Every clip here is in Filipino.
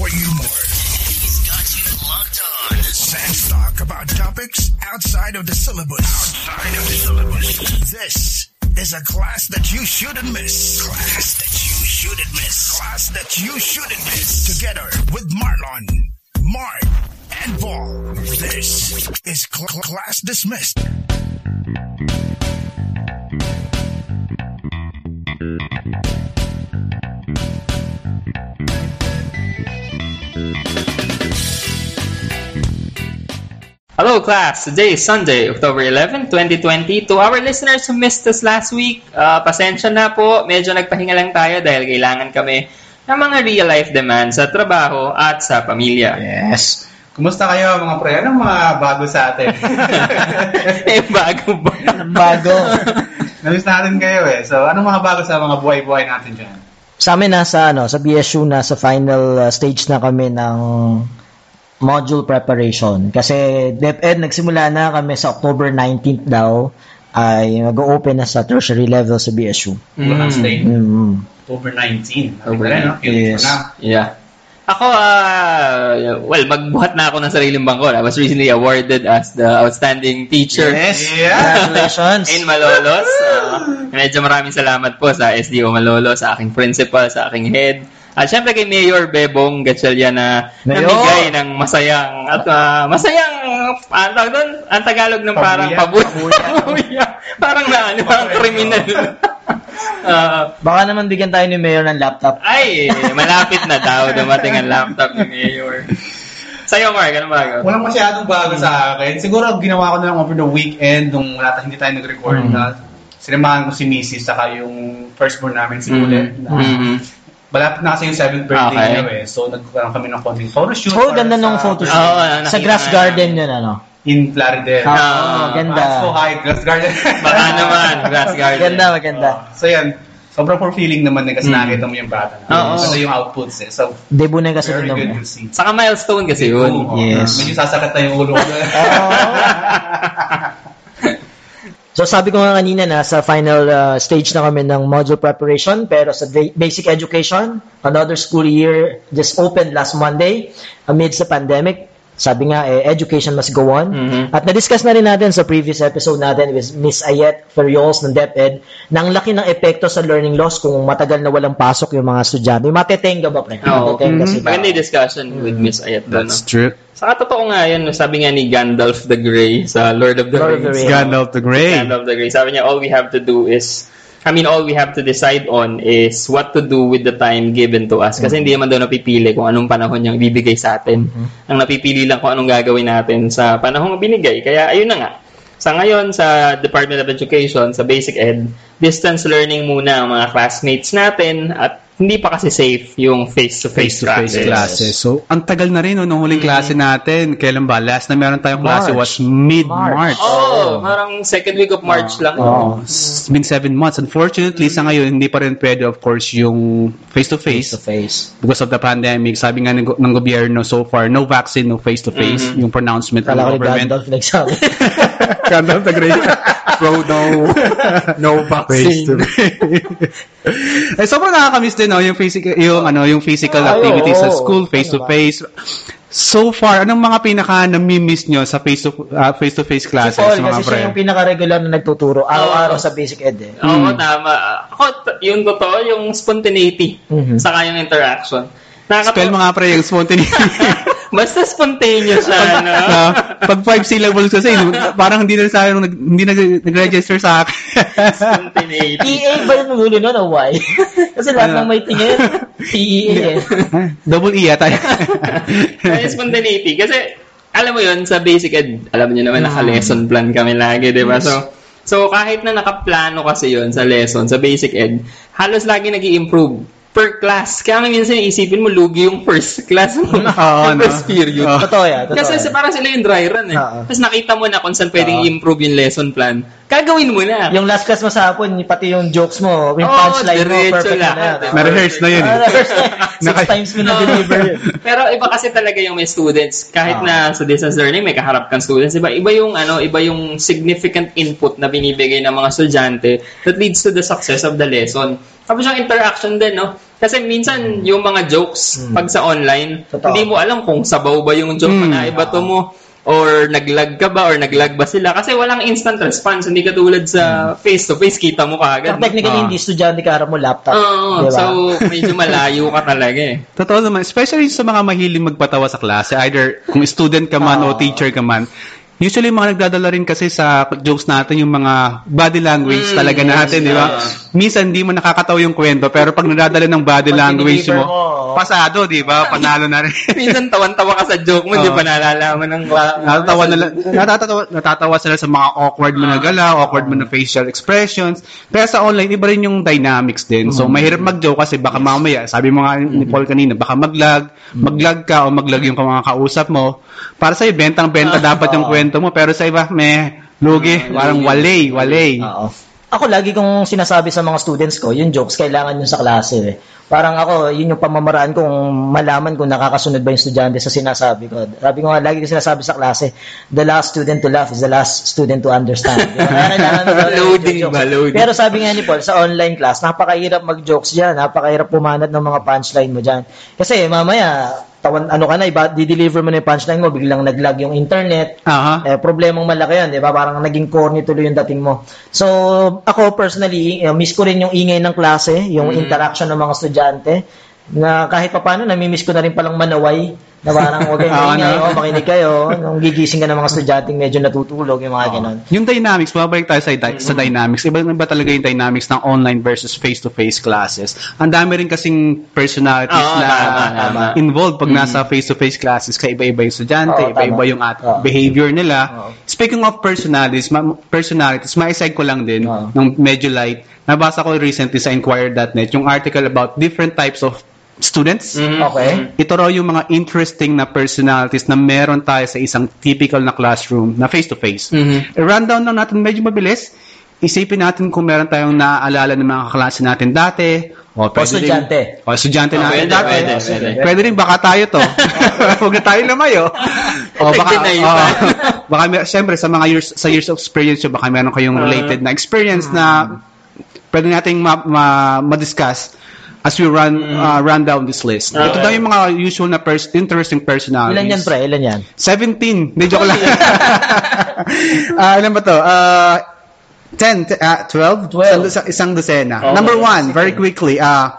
For humor. He's got you locked on. Sans talk about topics outside of the syllabus. Outside of the syllabus. This is a class that you shouldn't miss. Class that you shouldn't miss. Class that you shouldn't miss. Together with Marlon, Mark, and Paul. This is cl- class dismissed. Hello class, today is Sunday, October 11, 2020. To our listeners who missed us last week, uh, pasensya na po, medyo nagpahinga lang tayo dahil kailangan kami ng mga real life demands sa trabaho at sa pamilya. Yes. Kumusta kayo mga pre? Anong mga bago sa atin? eh, bago ba? Bago. Namiss natin kayo eh. So, anong mga bago sa mga buhay-buhay natin dyan? Sa amin nasa ano, sa BSU na sa final uh, stage na kami ng module preparation. Kasi DepEd nagsimula na kami sa October 19th daw ay mag-open na sa tertiary level sa BSU. State. Mm. October 19. October Rin, no? Yes. Na. Yeah. Ako, ah, well, magbuhat na ako ng sariling bangko. I was recently awarded as the outstanding teacher Yes. Yeah. Congratulations. in Malolos. Uh, medyo maraming salamat po sa SDO Malolos, sa aking principal, sa aking head. At syempre kay Mayor Bebong Gatchalian na Mayor! namigay ng masayang at ah, masayang ang tawag doon, ang Tagalog ng parang Pabuya. pabuya. Pabuya. parang na ano, parang kriminal. Ah, Baka naman bigyan tayo ni Mayor ng laptop. ay, malapit na daw dumating ang laptop ni Mayor. Sa'yo, Mark, ano ba? Walang masyadong bago sa akin. Siguro ginawa ko na lang over the weekend nung wala hindi tayo nag-record Mm. na sinamahan ko si Mrs. saka yung firstborn namin si Ulet. Mhm. Na, Mhm. Malapit na kasi yung 7th birthday Okay. niya eh. So nagkaroon kami ng konting photoshoot. Oh, ganda sa- nung photoshoot. Oo, nakita sa Grass Garden yun, ano? In Plaridel. Ah, Ah, ganda. So hi, Grass Garden. Baka naman, Grass Garden. Maganda, maganda. so yan, sobrang fulfilling naman din kasi Mm. nakita mo yung bata. Oo. Ganda yung outputs eh. So, Debut na kasi very good to see. Saka milestone kasi yun. Oo, Yes. Medyo sasakit na yung ulo ko. So sabi ko nga kanina na sa final uh, stage na kami ng module preparation pero sa ba- basic education, another school year just opened last Monday amid sa pandemic. Sabi nga, eh, education must go on. Mhm. At na-discuss na rin natin sa previous episode natin with Miss Ayet Ferriols ng DepEd na ang laki ng epekto sa learning loss kung matagal na walang pasok yung mga estudyante. Yung matetenga ba, pre? Oo. Matetenga sila. Maganda yung discussion with Miss doon. That's no? true. Saka totoo nga yan, no? sabi nga ni Gandalf the Grey sa Lord of the Lord of the Rings. Rings. Gandalf the Grey. Gandalf the Grey. Sabi niya, all we have to do is, I mean, all we have to decide on is what to do with the time given to us. Kasi hindi naman daw napipili kung anong panahon niyang ibibigay sa atin. Ang napipili lang kung anong gagawin natin sa panahong binigay. Kaya ayun na nga. Sa ngayon, sa Department of Education, sa Basic Ed, distance learning muna ang mga classmates natin at hindi pa kasi safe yung face-to-face, face-to-face classes. So, ang tagal na rin no, nung huling Mm. klase natin. Kailan ba? Last na meron tayong klase March. was mid-March. Oh, parang second week of March lang. Oh, it's been seven months. Unfortunately, sa ngayon, hindi pa rin pwede, of course, yung face-to-face Face-to-face. because of the pandemic. Sabi nga ng, ng gobyerno so far, no vaccine, no face-to-face. Yung pronouncement ng Kala ko ni government. Gandalf nagsabi. Gandalf the Bro, no. no vaccine. eh, sobrang nakakamiss din, no? Yung physical, yung, ano, yung physical Ay, activities sa oo. school, face-to-face. So far, anong mga pinaka nami-miss nyo sa face to uh, face-to-face Si classes, Paul, mga kasi pre? siya yung pinaka-regular na nagtuturo araw-araw sa basic ed eh. Oo, tama. Ako, yung totoo, yung spontaneity. Mhm. Saka yung interaction. Spell Nakakatawa. mga pre yung spontaneity. Basta spontaneous siya, no? Ah, pag five syllables kasi, parang hindi na sa akin, hindi nag- nag-register sa akin. spontaneity. PEA ba yung nulo nun o why? kasi lahat ng may tingin, PEA eh. Double E yata. Spontaneity. Kasi, alam mo yun, sa basic ed, alam niyo naman, naka-lesson plan kami lagi, di ba? So, So, kahit na nakaplano kasi yon sa lesson, sa basic ed, halos lagi nag improve per class. Kaya nga minsan isipin mo, lugi yung first class mo. Oo, yung no? first period. Oo. Totoo yan, totoo Kasi yan. parang sila yung dry run eh. Oo. Tapos nakita mo na kung saan pwedeng Oo. i-improve yung lesson plan. Gagawin mo na. Yung last class mo sa hapon, pati yung jokes mo, yung Oo, punchline mo, perfect lahat. na yan. eh. Na-rehearse na yun. eh. Ah, rehearse na. Six times mo na-deliver yun. Pero iba kasi talaga yung may students. Kahit Ah. na sa distance learning, may kaharap kang students. Iba, iba yung ano, iba yung significant input na binibigay ng mga estudyante that leads to the success of the lesson. Tapos yung interaction din, no? Kasi minsan, yung mga jokes, pag sa online. Totoo. hindi mo alam kung sabaw ba yung joke Hmm. na naibato mo or naglag ka ba or naglag ba sila kasi walang instant response hindi katulad sa face-to-face kita mo kaagad Pero technically, Ah. hindi estudyante ka harap mo laptop. Oo, Di ba? so medyo malayo ka talaga eh Totoo naman, especially sa mga mahiling magpatawa sa klase, either kung student ka man o Ah. teacher ka man, usually mga nagdadala rin kasi sa jokes natin yung mga body language Mm, talaga yes, natin, di ba? yeah. Minsan hindi mo nakakatawa yung kwento, pero pag nadadala ng body Pag language mo, mo, pasado, di ba? Panalo na rin. minsan tawan-tawa ka sa joke mo, hindi Oo. pa nalalaman ng natatawa na natatawa, natatawa sila sa mga awkward mo na galaw, awkward mo na facial expressions. Pero sa online, iba rin yung dynamics din. So, mahirap mag-joke kasi baka mamaya, sabi mo nga ni Paul kanina, baka maglag, maglag ka o maglag yung mga kausap mo. Para sa bentang-benta dapat yung kwento mo. Pero sa iba, may lugi, parang walay, walay. Oo. Ako lagi kong sinasabi sa mga students ko, yung jokes kailangan yun sa klase. Eh. Parang ako, yun yung pamamaraan kong malaman kung nakakasunod ba yung estudyante sa sinasabi ko. Sabi ko nga, lagi ko sinasabi sa klase, the last student to laugh is the last student to understand. Loading ba? Loading. Pero sabi nga ni Paul, sa online class, napakahirap mag-jokes dyan, napakahirap pumanat ng mga punchline mo dyan. Kasi mamaya, tawan, ano ka na, iba, di-deliver mo na yung punchline mo, biglang naglag yung internet, Aha. eh, problemang malaki yan, di ba? Parang naging corny tuloy yung dating mo. So, ako personally, eh, miss ko rin yung ingay ng klase, yung interaction ng mga estudyante, na kahit pa paano, namimiss ko na rin palang manaway, na parang huwag kayong Oo, maingay, no? oh, makinig kayo, nung gigising ka ng mga estudyante, medyo natutulog, yung mga ganon. Yung dynamics, mabalik tayo sa, dy- sa dynamics. Iba iba talaga yung dynamics ng online versus face-to-face classes. Ang dami rin kasing personalities Oo, na tama, tama. involved pag nasa face-to-face classes. Kaya iba-iba yung estudyante, Oo, iba-iba yung at- Oo. behavior nila. Oo. Speaking of personalities, ma- personalities, ma-side ko lang din Oo. ng medyo light. Nabasa ko recently sa Inquirer.net yung article about different types of students. Mhm. Okay. Ito raw yung mga interesting na personalities na meron tayo sa isang typical na classroom na face-to-face. Mhm. I-rundown lang natin medyo mabilis. Isipin natin kung meron tayong naaalala ng mga kaklase natin dati. O, pwede estudyante. O, estudyante Oh, natin pwede, dati. pwede, pwede. Pwede rin, baka tayo to. Huwag na tayo lumayo. O, baka, o, baka, may- siyempre, sa mga years, sa years of experience baka meron kayong Ah. related na experience na pwede nating ma- ma- ma-discuss as we run uh, run down this list. Ito Okay. daw yung mga usual na pers- interesting personalities. Ilan yan, pre? Ilan yan? 17. Hindi, joke lang. Ah, ilan ba to? Uh, 10, t- ah, 12? 12. Isang, isang dosena. Okay. Number one, very quickly, uh,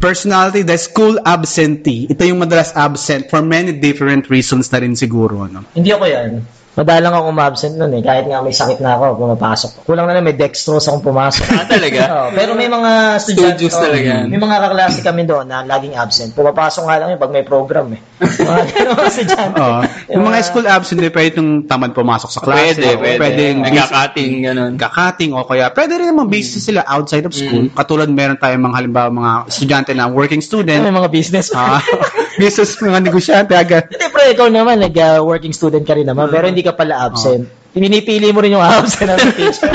personality, the school absentee. Ito yung madalas absent for many different reasons na rin siguro. No? Hindi ako yan. Madalang ako umabsent nun eh. Kahit nga may sakit na ako, pumapasok. Kulang na lang may dextrose akong pumasok. Ah, talaga? Oo, pero may mga estudyante, Studios oo, talaga. may mga kaklase kami doon na laging absent. Pumapasok nga lang yun pag may program eh. Mga ganun estudyante. Oo. yung mga school absent, eh, pwede itong tamad pumasok sa klase. Pwede, o pwede. Pwedeng Nagkakating, ganun. kakating o kaya pwede rin naman busy sila outside of school. Katulad meron tayong mga halimbawa mga estudyante na working May student. mga business. Ah, business mga negosyante agad. Hindi, pre, ikaw naman, nag-working student ka rin naman, pero hindi ka pala absent. Pinipili mo rin yung absent ng teacher.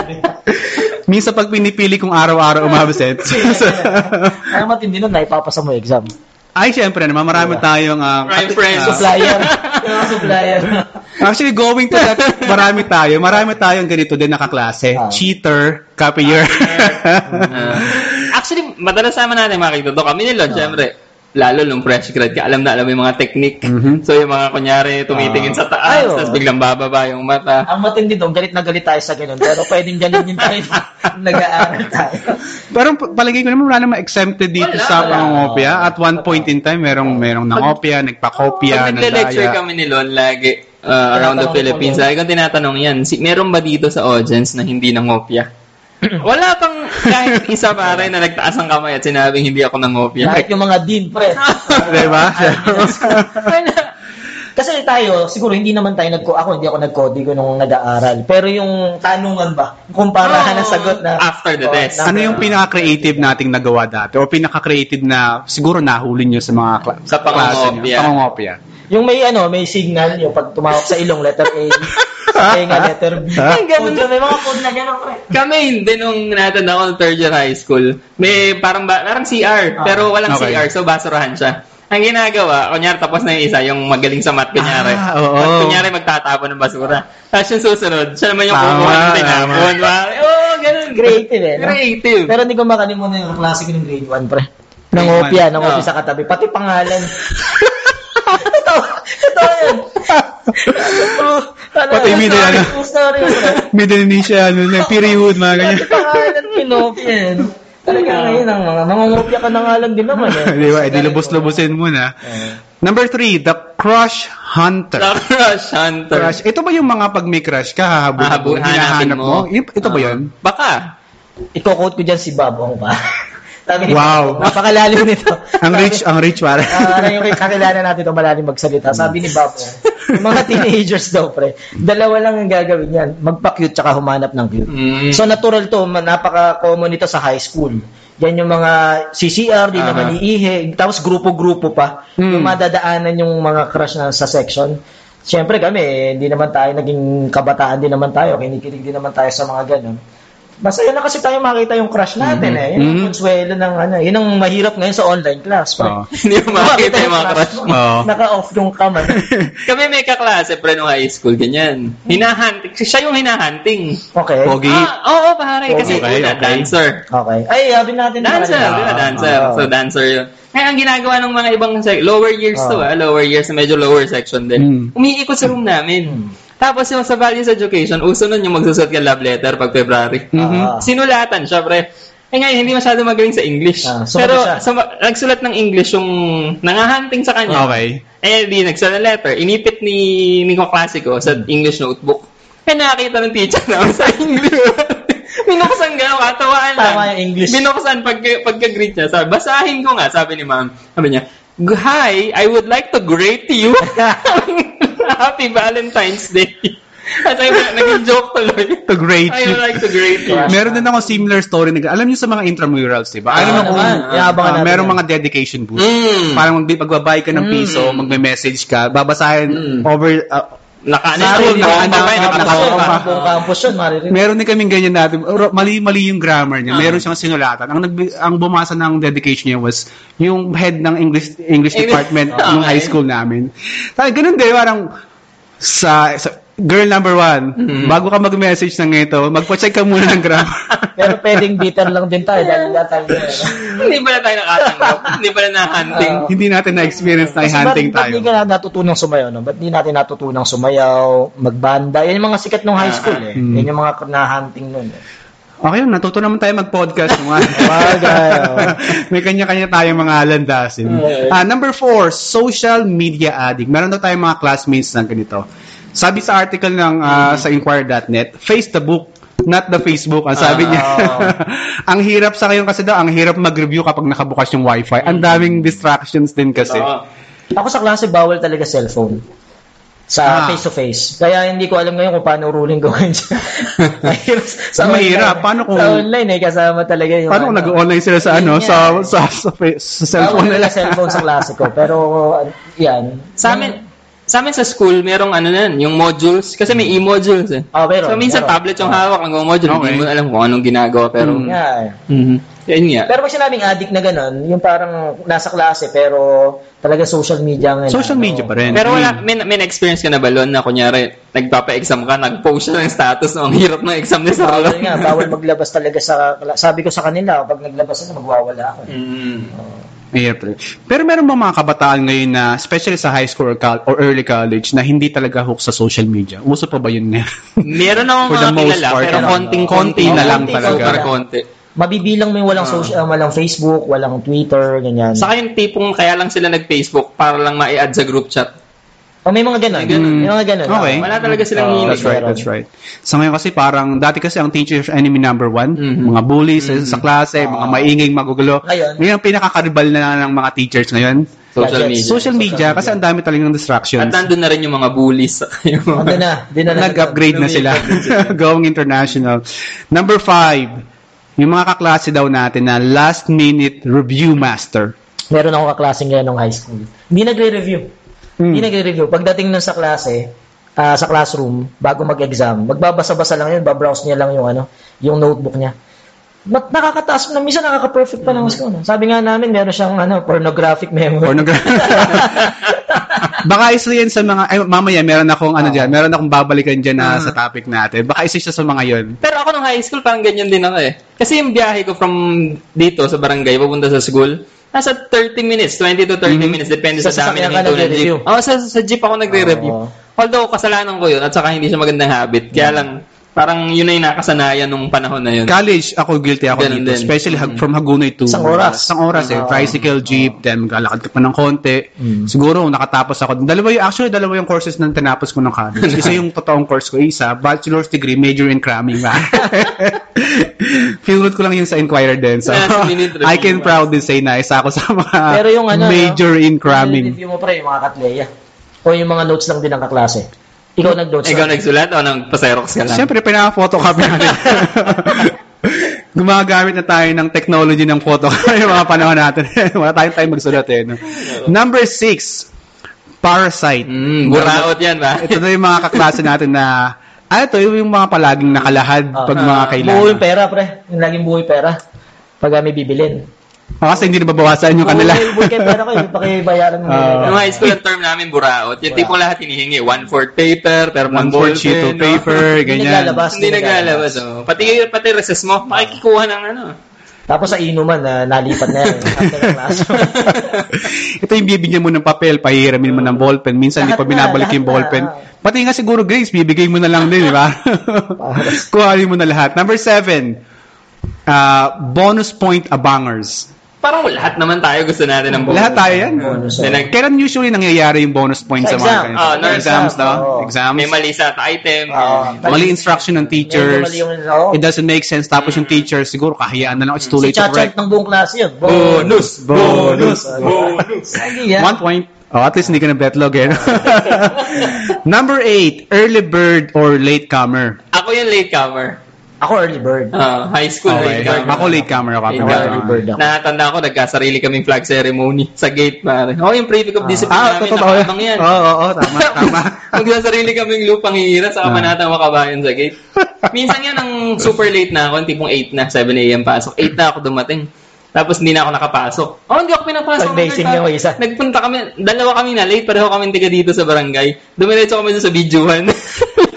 Minsan pag pinipili kong araw-araw umabsent. Ano matindi nun, naipapasa mo yung exam. Ay, syempre naman, marami tayong... ah, Prime kati- friends. ah, Supplier. Supplier. actually, going to that, marami tayo. Marami tayong ganito din nakaklase. Ah. Cheater, copier. Ah. actually, madalas naman natin makikita to. Kami nila, syempre, lalo nung fresh grad ka, alam na alam mo yung mga technique. Mhm. So, yung mga kunyari, tumitingin sa taas, tapos biglang bababa yung mata. Ang matindi doon, galit na galit tayo sa ganun. Pero pwedeng galinin tayo nung nag-aaral tayo. Pero pa- palagay ko naman wala namang exempted dito Wala, sa pangongopia. At one point in time, merong, merong nangopia, nagpakopia, Pag nagle-lecture nagdaya. kami ni Lon lagi uh, around the Philippines, ko lagi kong tinatanong yan, si, meron ba dito sa audience na hindi nangopia? Wala pang kahit isa pare na nagtaas ng kamay at sinabing hindi ako nangopia. Kahit yung mga dean, pre. Diba? Kasi tayo, siguro hindi naman tayo nag ako hindi ako nag-coding nung nag-aaral. Pero yung tanungan ba, kumparahan ng sagot na After the Oh, test. na- Ano yung pinaka-creative nating nagawa dati? O pinaka-creative na siguro nahuli nyo sa mga kla- Sa klase nyo? pangongopya. Pangongopya. Yung may ano, may signal yung pag tumawag sa ilong letter A, tenga letter B. Ha? Ganun may mga code na ganun pre. Kami hindi nung natanda ko ng third year high school. May parang ba, parang CR, pero walang Okay. CR, so basurahan siya. Ang ginagawa, kunyari tapos na yung isa, yung magaling sa math, kunyari. Ah, oo. At kunyari magtatapon ng basura. Tapos yung susunod, siya naman yung Tama, kumuha ng tinapon. Oo, ganun. Creative eh. No? Creative. Pero hindi ko makalimutan yung klase ko ng grade 1 pre. Grade Nangopia, one. nangopia Oh. sa katabi. Pati pangalan. Totoo, totoo yun. Ano, Pati middle, ano? Middle initial, ano, period, mga ganyan. Kinopia yun. Talaga ngayon, ang mga nangungopia ka na nga lang din naman eh. Di ba? Eh, di lubos-lubosin muna. Number three, the crush hunter. The crush hunter. Crush. Ito ba yung mga pag may crush ka, hahabol hinahanap hanapin mo? mo. Ito ito ba yun? Baka. Iko-quote ko dyan si Bob Ong pa. Sabi Wow. Napakalalim nito. Ang rich, ang rich para. Ah, ano yung kakilala natin ito malalim magsalita. Sabi ni Bob, yung mga teenagers daw, pre, dalawa lang ang gagawin yan. Magpa-cute tsaka humanap ng cute. Mm. So natural to, napaka-common ito sa high school. Yan yung mga CCR, di naman Aha. iihi, tapos grupo-grupo pa. Hmm. Yung madadaanan yung mga crush na sa section. Siyempre kami, eh, hindi naman tayo naging kabataan din naman tayo, kinikilig din naman tayo sa mga ganun. Masaya na kasi tayo makita yung crush natin eh. Yun ang Mhm. konsuelo ng ano, yun ang mahirap ngayon sa online class. pre. Oo. Hindi mo makakita yung mga crush mo. Oo. Naka-off yung cam. ano. Kami may kaklase, pre, nung high school, ganyan. Hinahunting. Siya yung hinahunting. Okay. Pogi. Ah, oo, pare. Kasi Okay, una, okay. dancer. Okay. Ay, sabi natin na Dancer, kanina. di ba? Dancer. Ah, So, dancer yun. Kaya ang ginagawa ng mga ibang sec- lower years to, Ah. lower years, medyo lower section din. Mm. Umiikot sa room namin. Tapos yung sa values education, uso nun yung magsusot ka love letter pag February. Ah. Sinulatan siya, pre. Eh ngayon, hindi masyado magaling sa English. Ah, sumagot Pero siya. suma- nagsulat ng English yung nangahanting sa kanya. Okay. Eh, di nagsulat ng letter. Inipit ni, ni kaklase ko sa English notebook. Eh, nakakita ng teacher namin sa English. Binuksan gano'n, katawaan lang. Tama yung English. Binuksan pag, pagka-greet niya. Sabi, basahin ko nga, sabi ni ma'am. Sabi niya, Hi, I would like to greet you. Happy Valentine's Day. At niya, naging joke tuloy. To great I you. would like to greet you. Meron din ako similar story. na Alam niyo sa mga intramurals, di ba? Ah, Alam mo kung naman. Inaabangan ah, yan. mga dedication booth. Mm. Parang mag magbabay ka ng piso, magme-message ka, babasahin Mm. over ah, Naka, Naririnig naka, naka, naka- naka, naka- campus yun, maririnig. Meron din kaming ganyan natin. Mali-mali yung grammar niya. Ah. Meron siyang sinulatan. Ang nag ang bumasa ng dedication niya was yung head ng English English department Okay. ng high school namin. Tayo ganun din parang sa, sa girl number one, Mm-hmm. bago ka mag-message ng ito, magpa-check ka muna ng grammar. Pero pwedeng bitter lang din tayo dahil wala tayo. Hindi pala tayo nakatanggap. Hindi pala na-hunting. Hindi natin na-experience na hunting ba't, ba't tayo. di ka na natutunang sumayaw? No? Ba't di natin natutunang sumayaw, magbanda? Yan yung mga sikat ng high school eh. Hmm. Yan yung mga na-hunting nun eh. Okay, natuto naman tayo mag-podcast. Mga. Oh. May kanya-kanya tayong mga landasin. Okay. Ah, number four, social media addict. Meron daw tayong mga classmates na ganito. Sabi sa article ng ah, sa inquire.net, face the book, not the Facebook. Ang sabi Ah. niya, ang hirap sa ngayon kasi daw, ang hirap mag-review kapag nakabukas yung wifi. Ang daming distractions din kasi. Oo. Ako sa klase, bawal talaga cellphone. Sa Ah. face-to-face. Kaya hindi ko alam ngayon kung paano ruling gawin siya. Mahirap. Ang mahirap. Paano kung- Sa online eh, kasama talaga yung... Paano kung ano. nag-online sila sa ano, Yun sa, nga. sa, sa, fa- sa cellphone nila? talaga cellphone sa klase ko. Pero, yan. Sa amin, sa amin sa school, merong ano na yung modules. Kasi may e-modules eh. Oh, pero, so, minsan pero- tablet yung hawak, ang module. Okay. Hindi mo alam kung anong ginagawa, pero... Mm. Yeah. Mhm. Yan nga. Pero pag sinabing addict na ganun, yung parang nasa klase pero talaga social media ngayon. Social media pa rin. Pero wala, may, may experience ka na ba, Lon, na kunyari, nagpapa-exam ka, nag-post siya ng status na ang hirap ng exam ni Bawal Sarah. nga, bawal maglabas talaga sa sabi ko sa kanila, pag naglabas na magwawala ako. Mm. Rin. Pero meron ba mga kabataan ngayon na, especially sa high school or, col- or early college, na hindi talaga hook sa social media? Uso pa ba yun na? Meron the mga most kilala, part, pero ano? konting-konti Konti na lang talaga. konti. Mabibilang mo yung walang social, uh, walang Facebook, walang Twitter, ganyan. Saka yung tipong kaya lang sila nag-Facebook para lang ma-add sa group chat. O may mga ganun. May ganun. May mga ganun. Okay. oo. Wala talaga silang hilig. That's right, that's right. So ngayon kasi parang, dati kasi ang teacher's enemy number one, Mhm. mga bullies sa- sa klase, mga mainging magugulo. Ngayon? Ngayon, ang pinakakaribal na ng mga teachers ngayon, Social gadgets. media. Social media, kasi ang dami talagang At distractions. nandun na rin yung mga bullies. yung mga- na, di na Nag-upgrade na sila. Going international. Number five, yung mga kaklase daw natin na last minute review master. Meron ako kaklase ngayon nung high school. Hindi nagre-review. Hmm. Hindi nagre-review. Pagdating nun sa klase, ah, sa classroom, bago mag-exam, magbabasa-basa lang yun, babrowse niya lang yung ano, yung notebook niya. Mat nakakataas na, minsan nakaka-perfect pa ng score. no? Sabi nga namin, meron siyang ano, pornographic memory. Pornography. Baka isa yan sa mga, ay, mamaya meron akong ano dyan, meron akong babalikan dyan na sa topic natin. Baka isa siya sa mga yon. Pero ako nung high school, parang ganyan din ako eh. Kasi yung biyahe ko from dito sa barangay, papunta sa school, nasa 30 minutes, 20 to 30 minutes, depende Sa sa, dami ng hinto ng jeep. Oo, sa, sa jeep ako nagre-review. Oo. Although, kasalanan ko yun, at saka hindi siya magandang habit. Kaya lang, parang yun na yung nakasanayan nung panahon na yun. College, ako guilty ako Ganun dito. din. Especially hag- from Hagonoy to... Isang oras. Isang oras eh. Tricycle, jeep, then maglalakad ka pa ng konti. Siguro, nakatapos ako. Dalawa yung, actually, dalawa yung courses na tinapos ko ng college. Isa yung totoong course ko. Isa, bachelor's degree, major in cramming. Feel ko lang yun sa Inquirer din. So, review. I can proudly say na isa ako sa mga Pero yung ano, major in Yung cramming. review mo pre, yung mga katleya. O yung mga notes lang din ng kaklase. Ikaw nag-notes Ikaw nagsulat o nagpaserox ka lang? Siyempre, pinaka-photocopy natin. Gumagamit na tayo ng technology ng photocopy yung mga panahon natin. Wala tayong time magsulat eh. No? Number six, Parasite. Mm, buraot yan ba? Ito na yung mga kaklase natin na ano to, yung mga palaging nakalahad Ah. pag mga kailangan. Yung pera, pre. Yung laging yung pera. Pag ah, may bibilin. O, kasi hindi nababawasan yung kanila. Yung pera ko, yung pakibayaran mo. Nung high school, ang term namin buraot. Yung tipong lahat hinihingi. One-fourth paper, pero One fourth sheet of paper, Hindi ganyan. naglalabas. Hindi naglalabas. Oh. Pati, pati recess mo, makikikuha ng ano. Tapos sa inuman, na nalipat na yan. After class. Ito yung bibigyan mo ng papel, pahiramin mo ng ballpen. Minsan hindi pa na, binabalik yung ballpen. na. Pati nga siguro grades, bibigay mo na lang din, di ba? Kuhanin mo na lahat. Number seven, uh, bonus point abangers. Parang lahat naman tayo gusto natin ng bonus. Lahat tayo yan. Bonus, Na oh. nag- Kailan usually nangyayari yung bonus points Sa sa mga exam. ganito? Ah, no, exams, exam, no? oo. Exams. may mali sa item. Oo. Mali instruction ng teachers. Yung- oo. It doesn't make sense. Tapos yung teacher, siguro kahiyaan na lang. It's too Si late to correct. ng buong klase yun. Bonus! Bonus! Bonus! Hindi yan. One point. Oh, at least hindi ka na betlog eh. Number eight, early bird or late comer. Ako yung latecomer. Ako early bird. Ah, high school Okay. Ako late comer ako. Late Ako comer. early bird ako. Nakatanda ko, nagkasarili kaming flag ceremony sa gate, pare. Oh, yung prefect of discipline Ah, namin, totoo yan. nakabang yan. Oo, oo, oo, tama, tama. Magsasarili kaming lupang hihira sa Ah. kabanatang makabayan sa gate. Minsan yan, ang super late na ako, yung tipong 8 na, 7 a.m. pasok. 8 na ako dumating. Tapos hindi na ako nakapasok. Oh, hindi ako pinapasok. Pag-basing yung isa. Nagpunta kami, dalawa kami na late, pareho kami tiga dito sa barangay. Dumiretso kami doon sa videohan.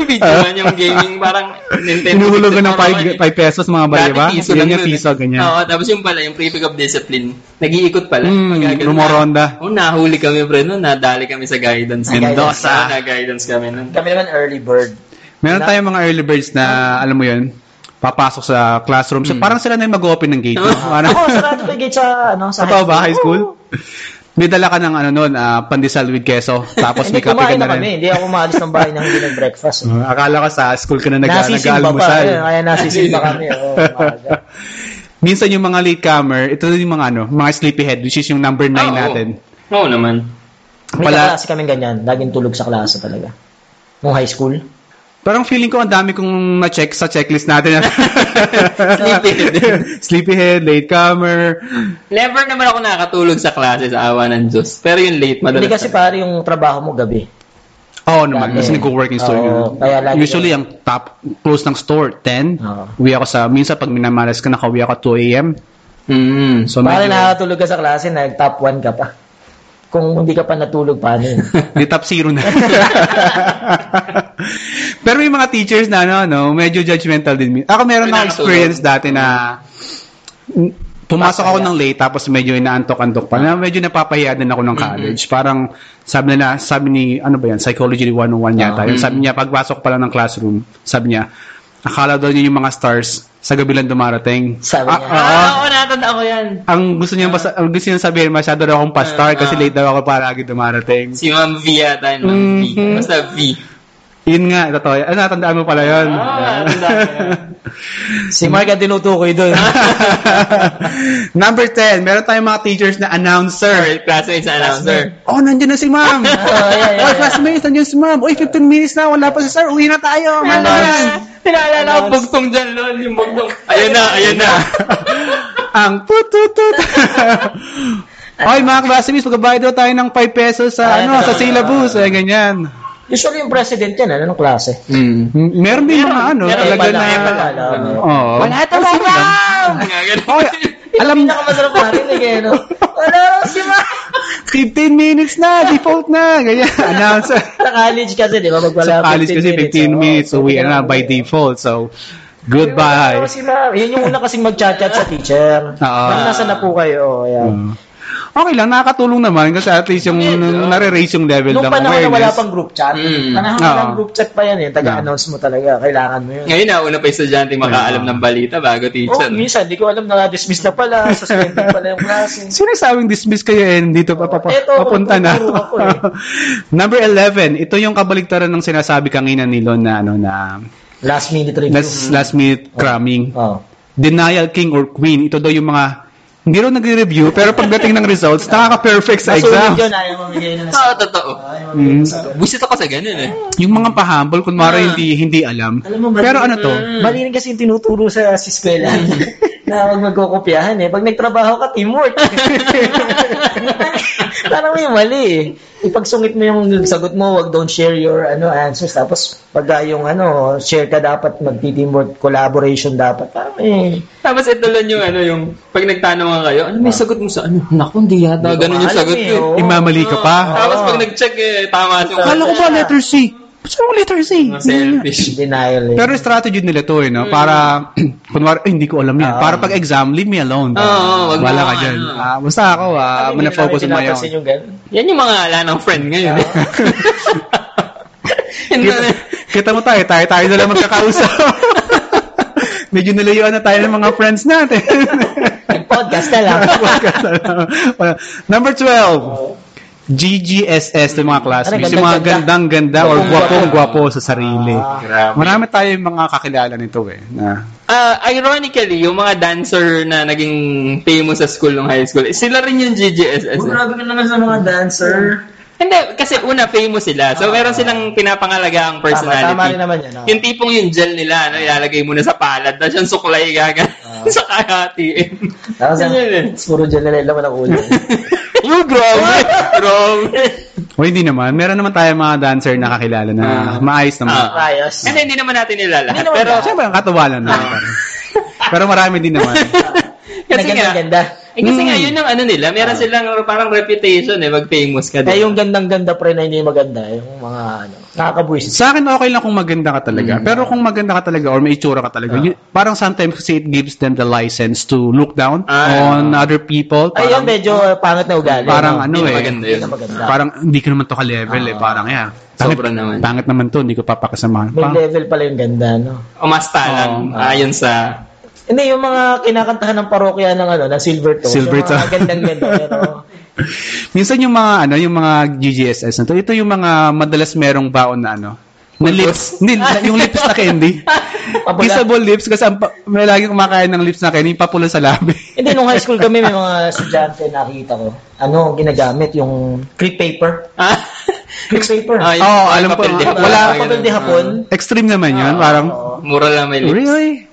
videohan yung gaming, parang Nintendo. Hinuhulugan ng 5 64 pesos mga ba, Dati di ba? piso Yan lang yung dun eh. piso, ganyan. Oo, tapos yung pala, yung prefect of discipline, nag-iikot pala. Mm, rumoronda. Oo, nahuli kami, pre, no? Nadali kami sa guidance. Mendoza. Na guidance kami nun. Kami naman early bird. Meron tayong mga early birds na, alam mo yun, papasok sa classroom. Hmm. So, parang sila na yung mag-open ng gate. Parang, Ako, sarado pa yung gate sa, ano, sa Totoo ba, high school? May dala ka ng ano nun, ah, pandesal with keso. Tapos may kape ka kumain na na kami. rin. Hindi ako umalis ng bahay nang hindi nag-breakfast. Uh, akala ko sa school ka na nag Nasisimba pa. nag-almusal. Ayun, Kaya nasisimba kami. Oo, umaga. Minsan yung mga latecomer, ito din yung mga ano, mga sleepyhead, which is yung number 9 Oo. natin. Oo naman. May Wala- kaklase kami ganyan. Laging tulog sa klase talaga. Nung high school. Parang feeling ko ang dami kong na-check sa checklist natin. Sleepyhead. sleepyhead, latecomer. Never naman ako nakakatulog sa klase sa awa ng Diyos. Pero yung late, madalas. Hindi kasi pare yung trabaho mo gabi. Oo naman, Dati. kasi nag-working store Oo, yun. kaya Usually, ang top, close ng store, 10. Oo. Uwi ako sa, minsan pag minamalas ka, nakauwi ako 2 a.m. Mm. So, Pare medyo, nakakatulog ka sa klase, nag-top 1 ka pa. Kung hindi ka pa natulog, paano yun? di top zero na. Pero may mga teachers na, ano, no, medyo judgmental din. Ako meron May na experience dati na mm, pumasok ako ng late tapos medyo inaantok-antok pa. Na medyo napapahiya din ako ng college. Parang sabi nila, sabi ni ano ba yan, psychology 101 yata. Yung sabi niya pagpasok pa lang ng classroom, sabi niya, akala daw niya yung mga stars sa gabi lang dumarating. Sabi niya. Ah, oo. Ah, oo, natanda ko yan. ang gusto niya basta, ang gusto niya sabihin masyado daw akong pa-star kasi late daw ako palagi dumarating. Si Ma'am V yata. Ma'am V. Mhm. Basta V. Yun nga, totoo. Ah, natandaan mo pala yun. Ah. Si Mark ang tinutukoy doon. Number 10, meron tayong mga teachers na announcer. Sir, classmates na announcer. Oh, nandiyan na si ma'am. Oh, yeah, yeah, Oh, yeah. classmates, nandiyan si ma'am. Uy, 15 minutes na, wala pa si sir. Uwi na tayo. Ano yan? Pinaalala ko bugtong dyan, lol. Yung bugtong. Ayun na, ayun na. Ang tututut. Oy, mga classmates, magbabayad daw tayo ng 5 pesos sa Ay, ano, sa syllabus, eh, ganyan. Usually yung president yan, ano, ng klase. Mm. Meron din mga ano, meron talaga pala, na... meron pala. Oo. Wala talaga! Nga, ganun. Oy, alam Hindi pinakamasarap marinig eh, no? Wala si Mark! 15 minutes na, default na, ganyan. Announcer. Sa college kasi, di ba? Pag wala Sa college kasi 15 minutes, oh, uwi na by default. So, goodbye. Wala sila. Yan yung una kasing mag-chat-chat sa teacher. Nang nasa na po kayo. Ayan. Mm. Okay lang, nakakatulong naman kasi at least yung nare-raise yung level Nung ng panahon na wala awareness. pang group chat, Mm. panahon walang group chat pa yan eh. Taga-announce mo talaga. Kailangan mo yun. Ngayon na, una pa yung estudyante makaalam ng balita bago Oh, teacher. minsan, di ko alam na dismiss na pala, suspended pala yung klase. Sinasabing dismiss kayo eh, dito pa, pa, pa- Eto, papunta na. ako eh. Number 11, ito yung kabaligtaran ng sinasabi kanina ni Lon na ano na Last minute review. last, last minute cramming. Oh. Denial king or queen. Ito daw yung mga hindi raw nagre-review pero pagdating ng results nakaka-perfect sa Nasulit exam. yun, ayaw mo bigay na Oo, totoo. Sagot. Busit ako sa ganun eh. Yung mga pahambol kunwari hindi hindi alam. Alam mo, mali- pero ano to? Mali rin kasi yung tinuturo sa sa eskwela na huwag magkukopyahan eh. Pag nagtrabaho ka, teamwork. Parang may mali eh. Ipagsungit mo yung sagot mo, wag don't share your ano answers. Tapos pag ah, yung ano, share ka dapat, magti-teamwork, collaboration dapat. Parang eh. Tapos ito lang yung ano, yung pag nagtanong kayo, ano may sagot mo sa ano? Naku, hindi yata. Ganun yung sagot eh, eh. oo. Imamali ka pa. Tapos pag nag-check eh, tama Kala ko ba letter C? Saan mo letter? Mga selfish. Denial eh. Pero strategy nila to eh, no? Para, kunwari, ay, hindi ko alam yan. Ah. Para pag exam, leave me alone. Oo, wag Wala mo, ka dyan. ano. Ah, basta ako, ah, mana-focus mo yun. pinapansin yung. Yan yung mga ala ng friend ngayon eh. Yun Kita, na- kita mo tayo, tayo, tayo na lang magkakausap. Medyo nilayuan na tayo ng mga friends natin. Podcast na lang. Number 12. GGSS ng mga classmates. Ano, Yung mga gandang-ganda or gwapong-gwapo sa sarili. Grabe. Marami tayong mga kakilala nito eh. Na, Ah, ironically, yung mga dancer na naging famous sa school nung high school, sila rin yung GGSS. eh. Grabe ka naman sa mga dancer. Hindi, kasi una, famous sila. So, meron silang pinapangalaga ang personality. Tama, tama rin naman yan. ah. Yung tipong yung gel nila, ano, ilalagay mo na sa palad, tapos yung suklay gaga sa kahatiin. Tapos Yun yun eh. puro dyan nila laman ang ulo. Yung grabe. grabe. o hindi naman, meron naman tayong mga dancer na kakilala na Ah. maayos naman. Ah. Ayos. Hindi, hindi naman natin nilalahat. Hindi naman Pero. Siyempre, ang katawalan naman. Pero marami din naman. kasi nga, ganda. Eh, kasi nga, Mm. yun yung ano nila, meron silang parang reputation eh, mag-famous ka Kaya din. yung gandang-ganda pre na hindi maganda, yung mga ano, nakakabwisit. Sa akin, okay lang kung maganda ka talaga. Pero kung maganda ka talaga or may itsura ka talaga, yun- parang sometimes kasi it gives them the license to look down Ah. on other people. Ay, Parang, yan, medyo uh, pangit na ugali. parang no? ano Hindi eh. maganda Hindi yun. maganda. Parang hindi ko naman to ka-level eh. Parang, yeah. Sobra naman. Pangit naman to, hindi ko papakasamahan. May Pa- level pala yung ganda, no? Umasta lang, Oo. ayon sa... Hindi, yung mga kinakantahan ng parokya ng ano, ng Silver Toe. Silver yung mga gandang-ganda, pero... Minsan yung mga ano, yung mga GGSS na to, ito yung mga madalas merong baon na ano, na lips. Hindi, yung lips na candy. Kissable lips kasi ang may lagi kumakain ng lips na candy, yung papula sa labi. Hindi, nung high school kami, may mga estudyante nakita ko. Ano, ginagamit yung crepe paper. Ah, Crepe paper. ah, Oo, alam ko. Wala- Papel de hapon. Extreme naman yun, parang, Ah, Mura lang may lips. really?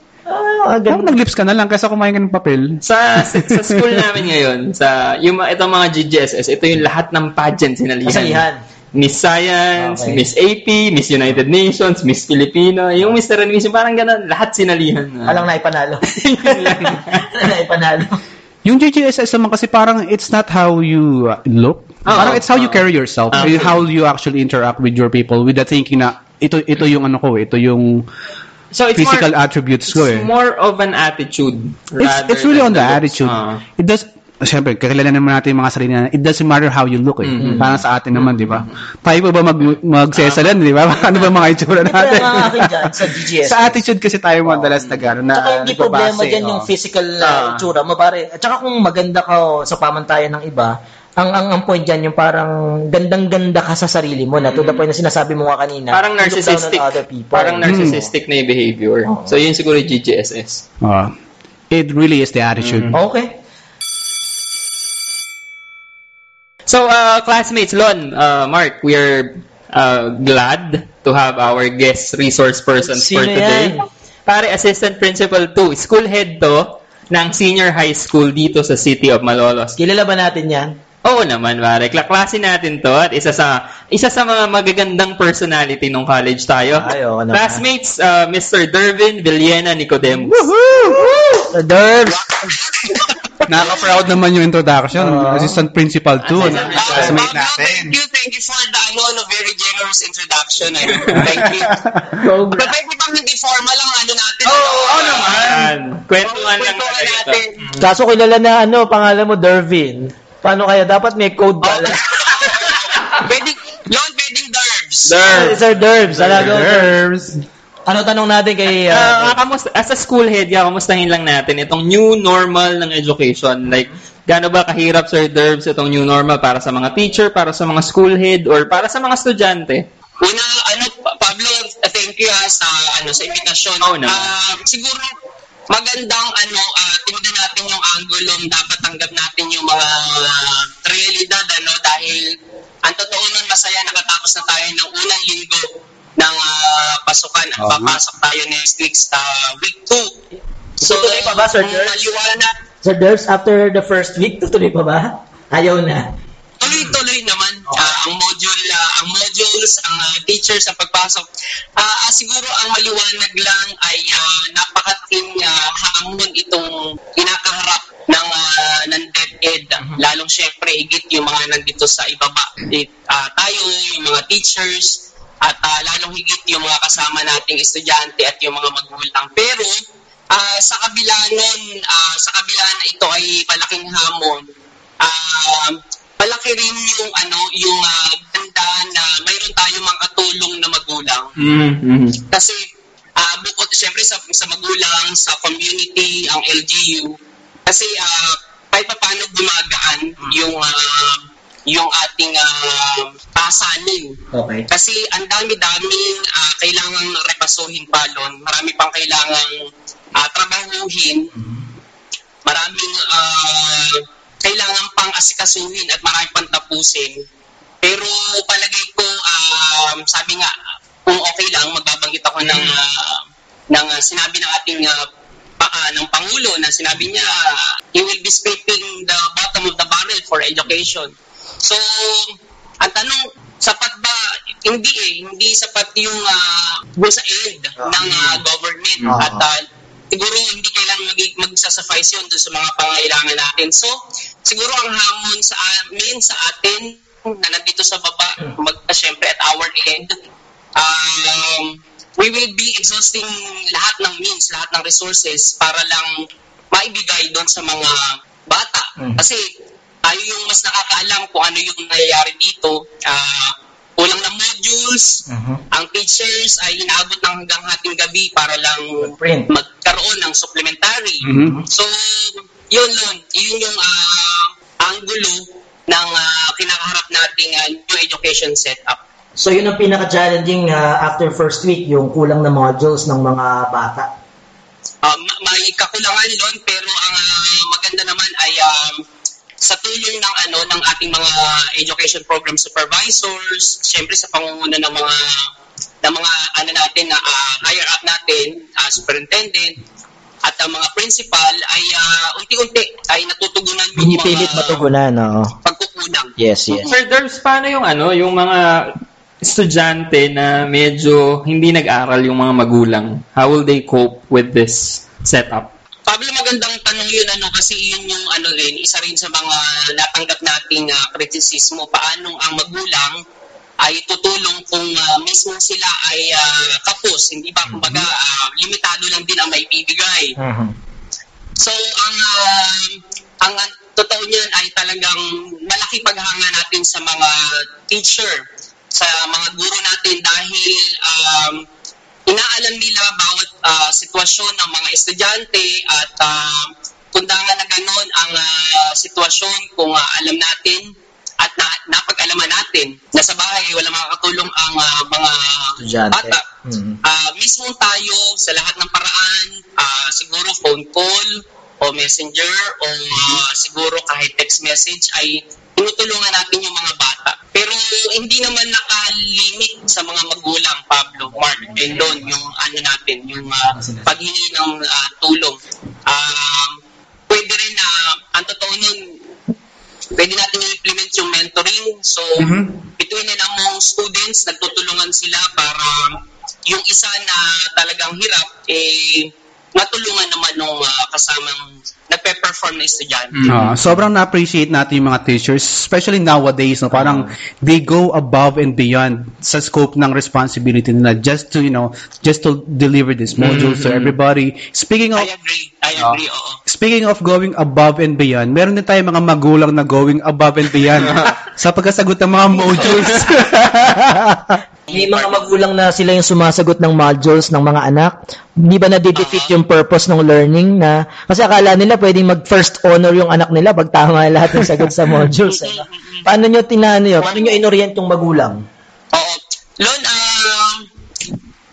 Ah, Parang ganun. nag-lips ka na lang kaysa kumain ka ng papel. Sa, sa, sa school namin ngayon, sa yung mga- itong mga GGSS, ito yung lahat ng pageant sinalihan. Kasalihan. Miss Science, Okay. Miss AP, Miss United Nations, Miss Filipino, yung Mr. and Miss, parang ganun, lahat sinalihan. Alang naipanalo. Alang naipanalo. Yung GGSS naman kasi parang it's not how you uh, look. Oo. parang it's how you carry yourself. Ah. How you actually interact with your people with the thinking na ito ito yung ano ko, ito yung So it's physical more, attributes ko eh. it's more of an attitude. It's, rather it's really on the looks. attitude. Ah. It does Siyempre, kakilala naman natin yung mga sarili na, it doesn't matter how you look eh. Mm-hmm. Parang sa atin naman, di ba? Tayo pa ba mag, magsesalan, di ba? ano ba mga itsura Ito natin? ang akin dyan sa sa attitude kasi tayo madalas na gano'n na Tsaka hindi problema dyan yung oh. physical Ah. uh, itsura mo, pare. At saka kung maganda ka oh, sa pamantayan ng iba, ang ang ang point diyan yung parang gandang-ganda ka sa sarili mo na to the point na sinasabi mo nga kanina. Parang narcissistic. other people. Parang narcissistic na yung behavior. Oo. So, yun siguro yung GGSS. Ah. it really is the attitude. Okay. So, uh, classmates, Lon, uh, Mark, we are uh, glad to have our guest resource persons for Sino today. yan? Pare, Assistant Principal 2, school head to ng senior high school dito sa city of Malolos. Kilala ba natin yan? Oo naman, pare. Klaklase natin to at isa sa isa sa mga magagandang personality nung college tayo. Ay, oo naman. Classmates, uh, Mr. Dervin Villena Nicodemus. The Derbs. Nakaka-proud naman yung introduction. Oo. Assistant Principal 2. Assistant Classmate Pablo, natin. thank you, thank you for the ano, ano, very generous introduction. Ano. Thank you. But pwede bang hindi formal ang ano natin? Oo, ano? oo naman. Kwentuhan lang natin. Kaso kilala na ano, pangalan mo Dervin. Paano kaya? Dapat may code pala. Pwedeng, yun, pwedeng derbs. Derv. Sir Derbs. Alago. Nerves. Ano tanong natin kay... Ah, Uh, kamusta, as a school head, yeah, kamustahin lang natin itong new normal ng education. Like, gaano ba kahirap, Sir Derbs, itong new normal para sa mga teacher, para sa mga school head, or para sa mga estudyante? Una, ano, Pa- Pablo, thank you ah, sa, ano, sa invitasyon. Oo naman. Ah, siguro, magandang, ano, uh, tingnan natin yung angulong dapat tanggap natin yung mga realidad, ano, dahil ang totoo nun, masaya nakatapos na tayo ng unang linggo ng ah, pasukan at papasok tayo next week sa week 2. So, Tutuloy pa ba, Sir George? maliwanag, Sir Derbs, after the first week, tutuloy pa ba? Ayaw na. Tuloy-tuloy naman ah, ang module, ah, ang modules, ang ah, teachers, ang pagpasok. Ah, ah, siguro ang maliwanag lang ay uh, napakating ah, hamon itong kinakaharap ng uh, ng DepEd. Lalong syempre higit yung mga nandito sa ibaba. It, ah, tayo, yung mga teachers, at ah, lalong higit yung mga kasama nating estudyante at yung mga magulang. Pero ah, sa kabila nun, ah, sa kabila na ito ay malaking hamon, um, malaki rin yung ano yung ah, ganda na mayroon tayong mga katulong na magulang Mm-hmm. kasi ah bukod siyempre sa, sa magulang sa community ang LGU kasi ah kahit pa paano gumagaan yung ah, yung ating uh, pasanin Okay. kasi ang dami-daming ah, kailangang repasuhin pa Lon. Marami pang kailangang ah, trabahuhin. Maraming ah, kailangan pang asikasuhin at marami pang tapusin. Pero palagay ko, um, sabi nga, kung okay lang, magbabanggit ako ng, ah, ng ah, sinabi ng ating ah, pa, ah, ng Pangulo na sinabi niya, he will be scraping the bottom of the barrel for education. So, ang tanong, sapat ba? Hindi eh. Hindi sapat yung uh, sa end ng ah, government. Ah. At ah, siguro hindi kailangan mag magsasuffice yun doon sa mga pangailangan natin. So, siguro ang hamon sa amin, sa atin, na nandito sa baba, mag, syempre at our end, um, we will be exhausting lahat ng means, lahat ng resources para lang maibigay doon sa mga bata. Mm. Kasi tayo yung mas nakakaalam kung ano yung nangyayari dito. Ah, kulang na modules, Mhm. ang teachers ay inaabot ng hanggang hating gabi para lang Print. magkaroon ng supplementary. Mhm. So, yun Lon, yun yung ah, angulo ng ah, kinakaharap nating ah, new education setup. So yun ang pinaka-challenging uh, after first week, yung kulang na modules ng mga bata. Um, may kakulangan doon pero ang ah, maganda naman ay um, sa tulong ng ano ng ating mga education program supervisors, syempre sa pangunguna ng mga ng mga ano natin na ah, higher up natin, ah, superintendent at ang mga principal ay ah, unti-unti ay natutugunan yung Pinipilit mga matugunan, oo. pagkukulang. Yes, yes. Sir Derbs, paano yung ano, yung mga estudyante na medyo hindi nag-aral yung mga magulang? How will they cope with this setup? Pablo, magandang tanong yun ano kasi yun yung ano rin, isa rin sa mga natanggap nating uh, kritisismo paano ang magulang ay tutulong kung ah, mismo sila ay ah, kapos, hindi ba kumbaga ah, limitado lang din ang maibibigay. Mhm. So ang ang ang totoo niyan ay talagang malaki paghanga natin sa mga teacher, sa mga guro natin dahil um, inaalam nila bawat ah, sitwasyon ng mga estudyante at uh, kundangan na ganon ang ah, sitwasyon kung ah, alam natin na, napag-alaman natin na sa bahay wala makakatulong ang ah, mga Estudyante. bata. Mhm. Ah, mismo tayo sa lahat ng paraan, ah, siguro phone call o messenger o ah, siguro kahit text message ay tinutulungan natin yung mga bata. Pero hindi naman nakalimit sa mga magulang, Pablo, Mark, and Don, yung ano natin, yung ah, paghingi ng ah, tulong. Um, pwede rin na, ang totoo nun, pwede natin i-implement yung mentoring. So, between and among students, nagtutulungan sila para yung isa na talagang hirap, eh, matulungan naman nung ah, kasamang nagpe-perform na estudyante. Ah, sobrang na-appreciate natin yung mga teachers, especially nowadays, no, parang they go above and beyond sa scope ng responsibility nila just to, you know, just to deliver this modules to everybody. Speaking of I agree. I agree, oo. Speaking of going above and beyond, meron din tayong mga magulang na going above and beyond sa pagkasagot ng mga modules. May mga magulang na sila yung sumasagot ng modules ng mga anak. Di ba na-defeat yung purpose ng learning na kasi akala nila pwedeng mag-first honor yung anak nila pag tama lahat ng sagot sa modules. Eh, no? Paano nyo tinano yun? Paano nyo inorient yung magulang? Oo. Lon, um,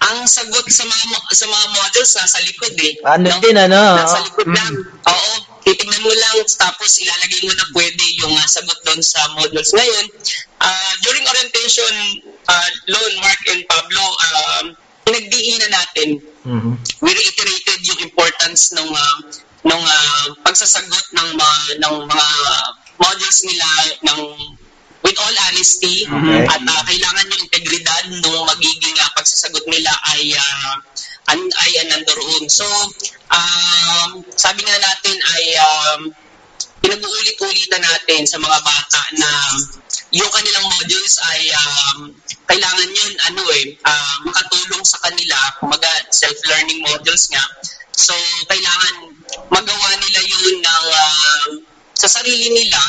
ang sagot sa mga sa mga modules nasa likod eh. Ano din, ano? Nasa likod lang. Oo. Titignan mo lang tapos ilalagay mo na pwede yung ah, sagot doon sa modules. Ngayon, ah, during orientation, uh, Lon, Mark, and Pablo, um, pinagdiinan natin Mhm. we reiterated yung importance ng uh, ng uh, pagsasagot ng mga ng mga modules nila ng with all honesty Okay. at uh, kailangan yung integridad ng magiging uh, pagsasagot nila ay uh, an, ay uh, nandoon. So um, sabi nga natin ay um, pinag-uulit-ulitan natin sa mga bata na yung kanilang modules ay um, kailangan yun ano eh ah, makatulong sa kanila kumaga self-learning modules nga so kailangan magawa nila yun ng um, sa sarili nila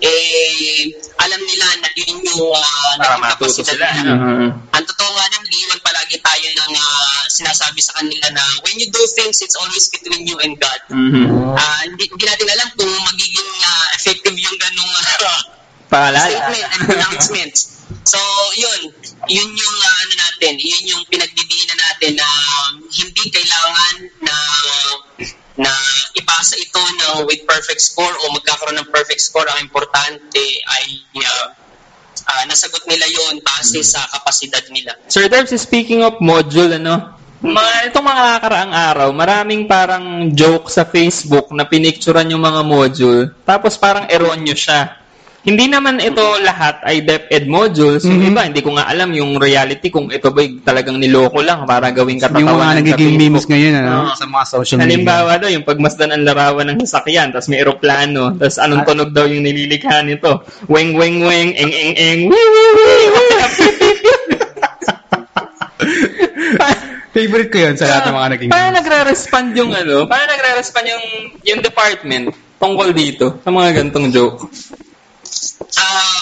eh alam nila na yun yung uh, Para matuto sila. Mhm. ang totoo nga na nag-iwan palagi tayo ng ah, sinasabi sa kanila na when you do things it's always between you and God Mhm. Ah, hindi, hindi natin alam kung magiging ah, effective yung ganung Paalala. statement and announcement. So, yun. Yun yung ah, ano natin, yun yung pinagdidiinan natin na hindi kailangan na na ipasa ito ng with perfect score o magkakaroon ng perfect score. Ang importante ay ah, ah, nasagot nila yon base sa kapasidad nila. Sir Debs, speaking of module, ano, mga, itong mga karaang araw, maraming parang joke sa Facebook na pinicturan yung mga module, tapos parang erronyo siya. Hindi naman ito lahat ay DepEd modules. Yung iba, hindi ko nga alam yung reality kung ito ba talagang niloko lang para gawing katatawanan yung mga nagiging memes ngayon ano, Oo. sa mga social media. Halimbawa daw, yung pagmasdan ang larawan ng sasakyan, tapos may eroplano, tapos anong tunog daw yung nililikha nito? Weng, weng, weng, eng, eng, eng, Favorite ko yun sa lahat ng mga naging Paano nagre-respond yung ano? Paano nagre-respond yung, yung department tungkol dito sa mga gantong joke? Ah,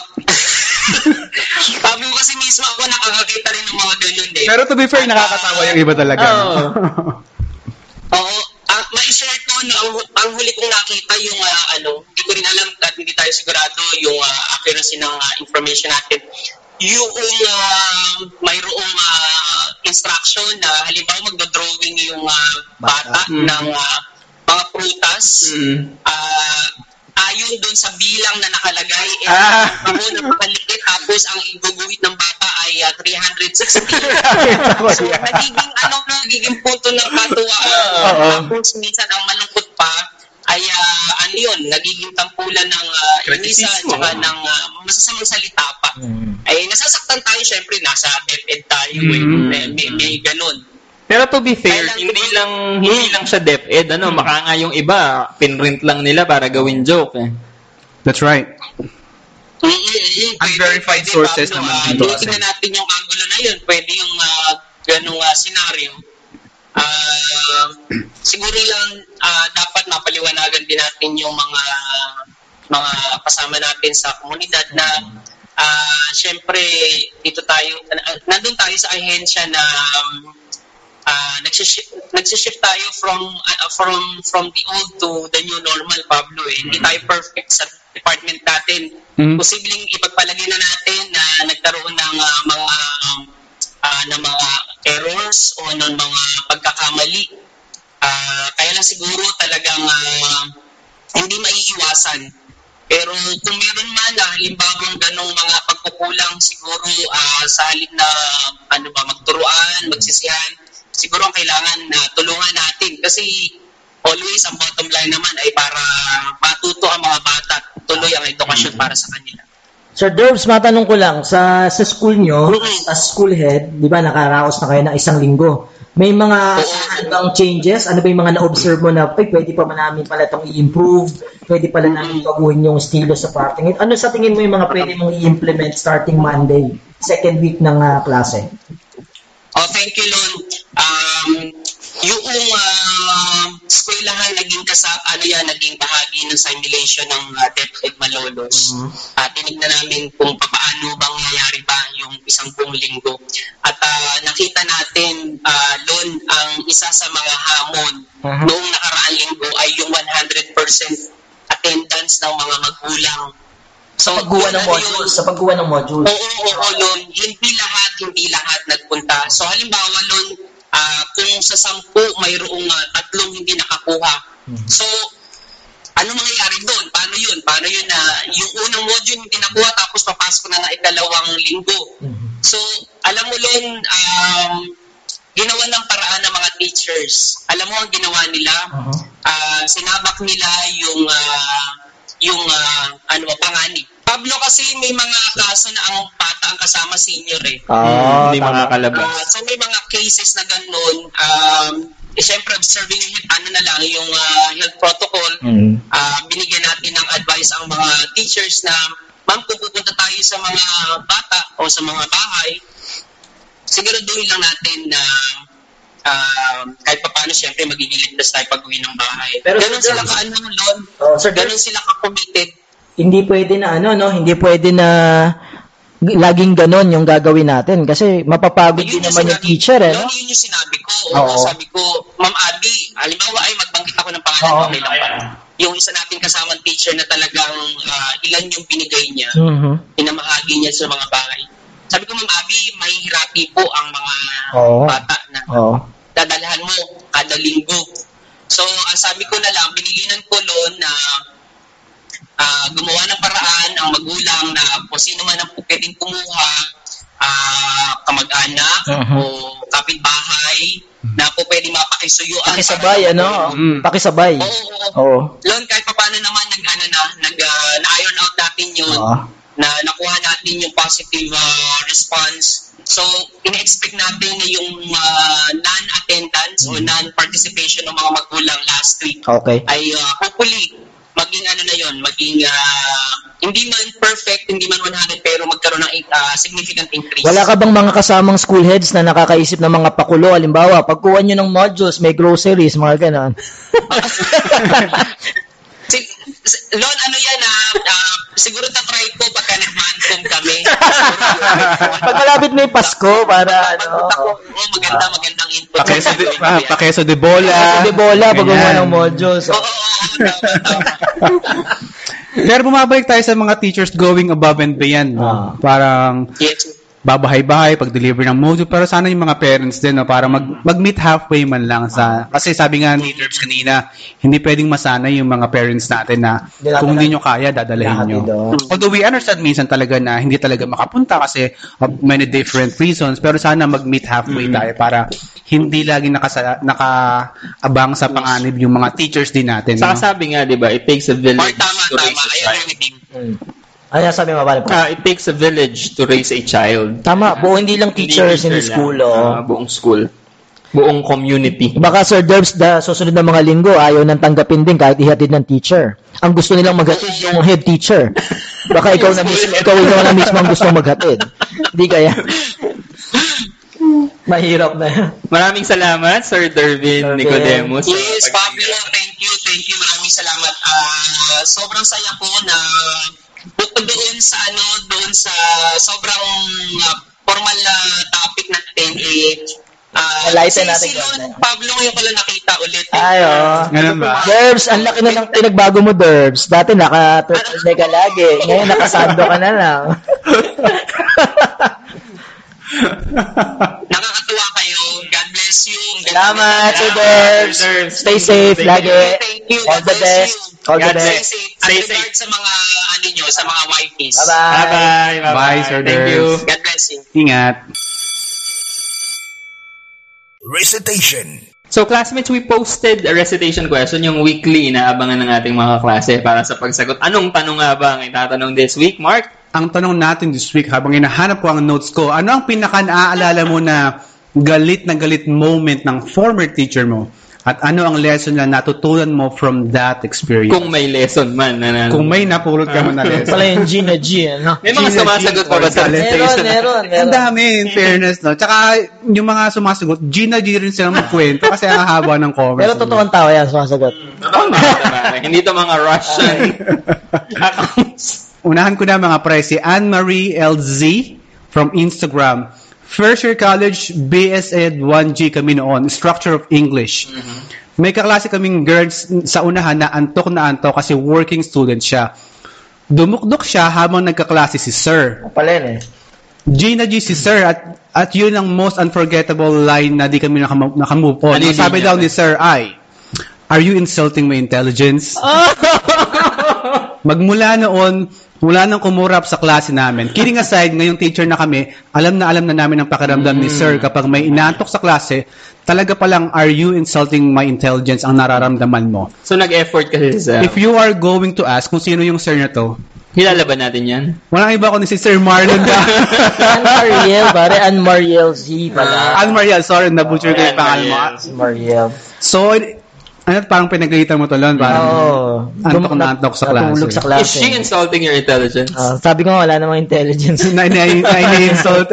Sabi ko kasi mismo ako nakakakita rin ng mga ganyan din. Pero to be fair, nakakatawa yung iba talaga. Oo. Oo. Ah, ma-share ko na ang, ang huli kong nakita yung ah, ano, hindi ko rin alam at hindi tayo sigurado yung ah, accuracy ng ah, information natin. Yung uh, mayroong ah, instruction na halimbawa magdodrawing yung ah, bata Mm. ng ah, mga prutas. Mm. Ah, ayon doon sa bilang na nakalagay, eh, Ah. ang ako napakaliit, tapos ang iguguhit ng bata ay ah, 360. so, nagiging, ano, nagiging punto ng katuwaan. Oo. Tapos, minsan, ang malungkot pa, ay, ah, ano yun, nagiging tampulan ng uh, inisa, Kritisismo. tsaka ng ah, masasamang salita pa. Ay, nasasaktan tayo, syempre, nasa DepEd tayo, eh. Mm. May, may, may ganun. Pero to be fair, Kailan- hindi lang hindi lang siya DepEd, ano, baka nga yung iba, pinrint lang nila para gawin joke eh. That's right. Unverified pwede, sources Pablo, naman ah, dito tinitingnan natin yung angulo na yun. Pwede yung uh, ganung ah, senaryo. Ah, siguro lang ah, dapat mapaliwanagan din natin yung mga mga kasama natin sa komunidad na ah, syempre dito tayo nandun tayo sa ahensya na um, Ah, uh, nagsishift, nagsishift tayo from uh, from from the old to the new normal, Pablo. Eh. Hindi mm. tayo perfect sa department natin. Mm-hmm. Posibleng ipagpalagay na natin na nagkaroon ng uh, mga uh, ng mga errors o ng mga pagkakamali. Uh, kaya lang siguro talagang uh, hindi maiiwasan. Pero kung meron man na halimbawa ng ganong mga pagkukulang siguro uh, sa halip na ano ba magturuan, magsisihan, siguro ang kailangan na tulungan natin kasi always ang bottom line naman ay para matuto ang mga bata at tuloy ang edukasyon para sa kanila. Sir Derbs, matanong ko lang, sa sa school nyo, as school head, di ba, nakaraos na kayo ng isang linggo. May mga asahan bang changes? Ano ba yung mga na-observe mo na, ay, pwede pa man namin pala itong i-improve, pwede pala namin baguhin yung estilo sa parting. Ano sa tingin mo yung mga pwede mong i-implement starting Monday, second week ng ah, klase? Oh, thank you, Lon. Um, yung uh, eskwelahan naging kasa ano yan, naging bahagi ng simulation ng uh, DepEd Malolos. Ah, tinignan namin kung paano bang nangyayari ba yung isang buong linggo. At ah, nakita natin, uh, Lon, ang isa sa mga hamon Mhm. noong nakaraang linggo ay yung 100% attendance ng mga magulang. So, Paggawa ng yun? sa paggawa ng modules. Oo, oo, oo, Lon. Hindi lahat, hindi lahat nagpunta. So, halimbawa, Lon, ah, kung sa sampu, mayroong ah, tatlong hindi nakakuha. So, ano mangyayari doon? Paano yun? Paano yun na yung unang module hindi nakuha tapos papasok na ng ikalawang linggo? So, alam mo, Lon, um, ginawa ng paraan ng mga teachers. Alam mo ang ginawa nila? Mhm. Ah, sinabak nila yung ah, yung ah, ano ba, panganib. Pablo kasi may mga kaso na ang bata ang kasama senior eh. Ah, Hindi tama. makakalabas. Ah, so may mga cases na ganun. Um, eh, syempre observing ano na lang yung ah, health protocol. Mm. Ah, binigyan natin ng advice ang mga teachers na ma'am kung pupunta tayo sa mga bata o sa mga bahay, siguraduhin lang natin na um, kahit pa paano syempre magiging ligtas tayo pag uwi ng bahay. Pero, ganun Sir sila ka ano, Lon. Oh, Sir ganun sila ka-committed. hindi pwede na ano no, hindi pwede na laging ganon yung gagawin natin kasi mapapagod din naman yung sinabi- teacher eh, no? yun yung sinabi ko. Oo. Sabi ko, Ma'am Abby, halimbawa ay magbanggit ako ng pangalan Oo. ko lang ba? Yung isa nating kasamang teacher na talagang ah, ilan yung binigay niya, Mhm. pinamahagi niya sa mga bahay. Sabi ko, Ma'am Abby, mahihirapi po ang mga Oo. bata na Oo. dadalhan mo kada linggo. So, ang sabi ko na lang, binilinan ko loan na ah, gumawa ng paraan ang magulang na kung sino man ang pwedeng kumuha, ah, kamag-anak Mhm. o kapitbahay na po pwedeng mapakisuyuan. Pakisabay ano? Mm. Pakisabay. Oo, oo. Oo. Loan, kahit pa paano naman nag, ano na, nag, ah, na-iron out natin yun Oo. Na nakuha natin yung positive ah, response. So, ina-expect natin na yung ah, non-attendance o non-participation ng mga magulang last week Okay. ay ah, hopefully maging ano na yon maging ah, hindi man perfect, hindi man 100 pero magkaroon ng ah, significant increase. Wala ka bang mga kasamang school heads na nakakaisip ng mga pakulo? Halimbawa, pagkuha nyo ng modules, may groceries, mga ganon. Si, si, Lon, ano yan ah, ah, siguro ta-try ko pagka nag-mantum kami. Pag malapit may Pasko, para ano. Oh, maganda, magandang input. Pakeso de, ah, pakeso de bola. Kasi bola, pag gumawa ng modules. Oo, oo, oo. Pero bumabalik tayo sa mga teachers going above and beyond. No? Ah. Parang Yes. Babahay-bahay, pag-deliver ng module, pero sana yung mga parents din, no, para mag, mag-meet halfway man lang sa, kasi sabi nga ni Derbs kanina, hindi pwedeng masanay yung mga parents natin na kung hindi nyo kaya, dadalhin Lahat nyo. Although we understand minsan talaga na hindi talaga makapunta kasi of many different reasons, pero sana mag-meet halfway tayo para hindi lagi nakasa, nakaabang sa panganib yung mga teachers din natin. Saka no? sabi nga, di ba, it takes a Or village tama, to raise tama. a child. Ano yung sabi mo, Pare? Ah, it takes a village to raise a child. Tama, buo hindi lang Hindi teachers in the teacher school. lang. Oh. Ah, buong school. Buong community. Baka Sir Derbs, da, susunod na mga linggo, ayaw nang tanggapin din kahit ihatid ng teacher. Ang gusto nilang maghatid yung head teacher. Baka ikaw na mismo, ikaw, ikaw na mismo ang gusto maghatid. Hindi kaya. Mahirap na yan. Maraming salamat, Sir Dervin Dervin. Nicodemus. Yes, Pablo, thank you, thank you. Maraming salamat. Ah, sobrang saya ko na bukod doon sa ano, doon sa sobrang ah, formal na topic natin eh Ah, Highlightin natin si. Lon, Pablo ngayon ko lang nakita ulit. eh. Ay, oh. Ganun ba? Derbs, ang laki na ng pinagbago mo, Derbs. Dati naka-turtleneck ka lagi. Ngayon nakasando ka na lang. Nakakatuwa kayo. God bless you. Salamat. Sir Derbs. Stay safe Thank lagi. Thank you. All God the best. you. All the best. safe. Stay At safe. sa mga, ano nyo, sa mga wifeys. Bye-bye. Bye-bye. Bye, Sir Thank you. God bless you. Ingat. Recitation. So classmates, we posted a recitation question yung weekly inaabangan ng ating mga klase para sa pagsagot. Anong tanong nga ba ang itatanong this week, Mark? Ang tanong natin this week habang hinahanap ko ang notes ko, ano ang pinaka naaalala mo na galit na galit moment ng former teacher mo? At ano ang lesson na natutunan mo from that experience? Kung may lesson man. Na, na, Kung may napulot ka man na lesson. Pala yung Gina G, ano? may mga Gina, sumasagot pa ba sa Meron, recitation? meron, Ang meron. dami, in fairness, no? Tsaka, yung mga sumasagot, Gina G rin silang magkwento kasi ang haba ng comments. Pero totoo ang tao yan, sumasagot. Totoo tama. Hindi to mga Russian accounts. Unahan ko na mga pre, si Anne-Marie LZ from Instagram. First year college, BS Ed 1G kami noon, Structure of English. May kaklase kaming girls sa unahan na antok na antok kasi working student siya. Dumukdok siya habang nagkaklase si Sir. Pala eh. Gina G si Sir at, at yun ang most unforgettable line na di kami nakam- nakamove on. Ano sabi daw ni Sir ay, Are you insulting my intelligence? Magmula noon, wala nang kumurap sa klase namin. Kidding aside, ngayong teacher na kami, alam na alam na namin ang pakiramdam ni Sir kapag may inantok sa klase, talaga palang are you insulting my intelligence ang nararamdaman mo. So nag-effort kasi sa... If you are going to ask kung sino yung Sir na to, Kilala ba natin yan? walang iba kundi si Sir Marlon ka. Ann Mariel, pare, Ann Mariel Z pala. Mariel, sorry, nabutcher ko yung pangalan mo. Mariel. So, ano, parang pinagalitan mo to, Lon? Parang, Oo. Antok na antok sa klase. Natulog sa Is klase. she insulting your intelligence? Ah, sabi ko nga, wala namang intelligence. na, na, na, na-insult.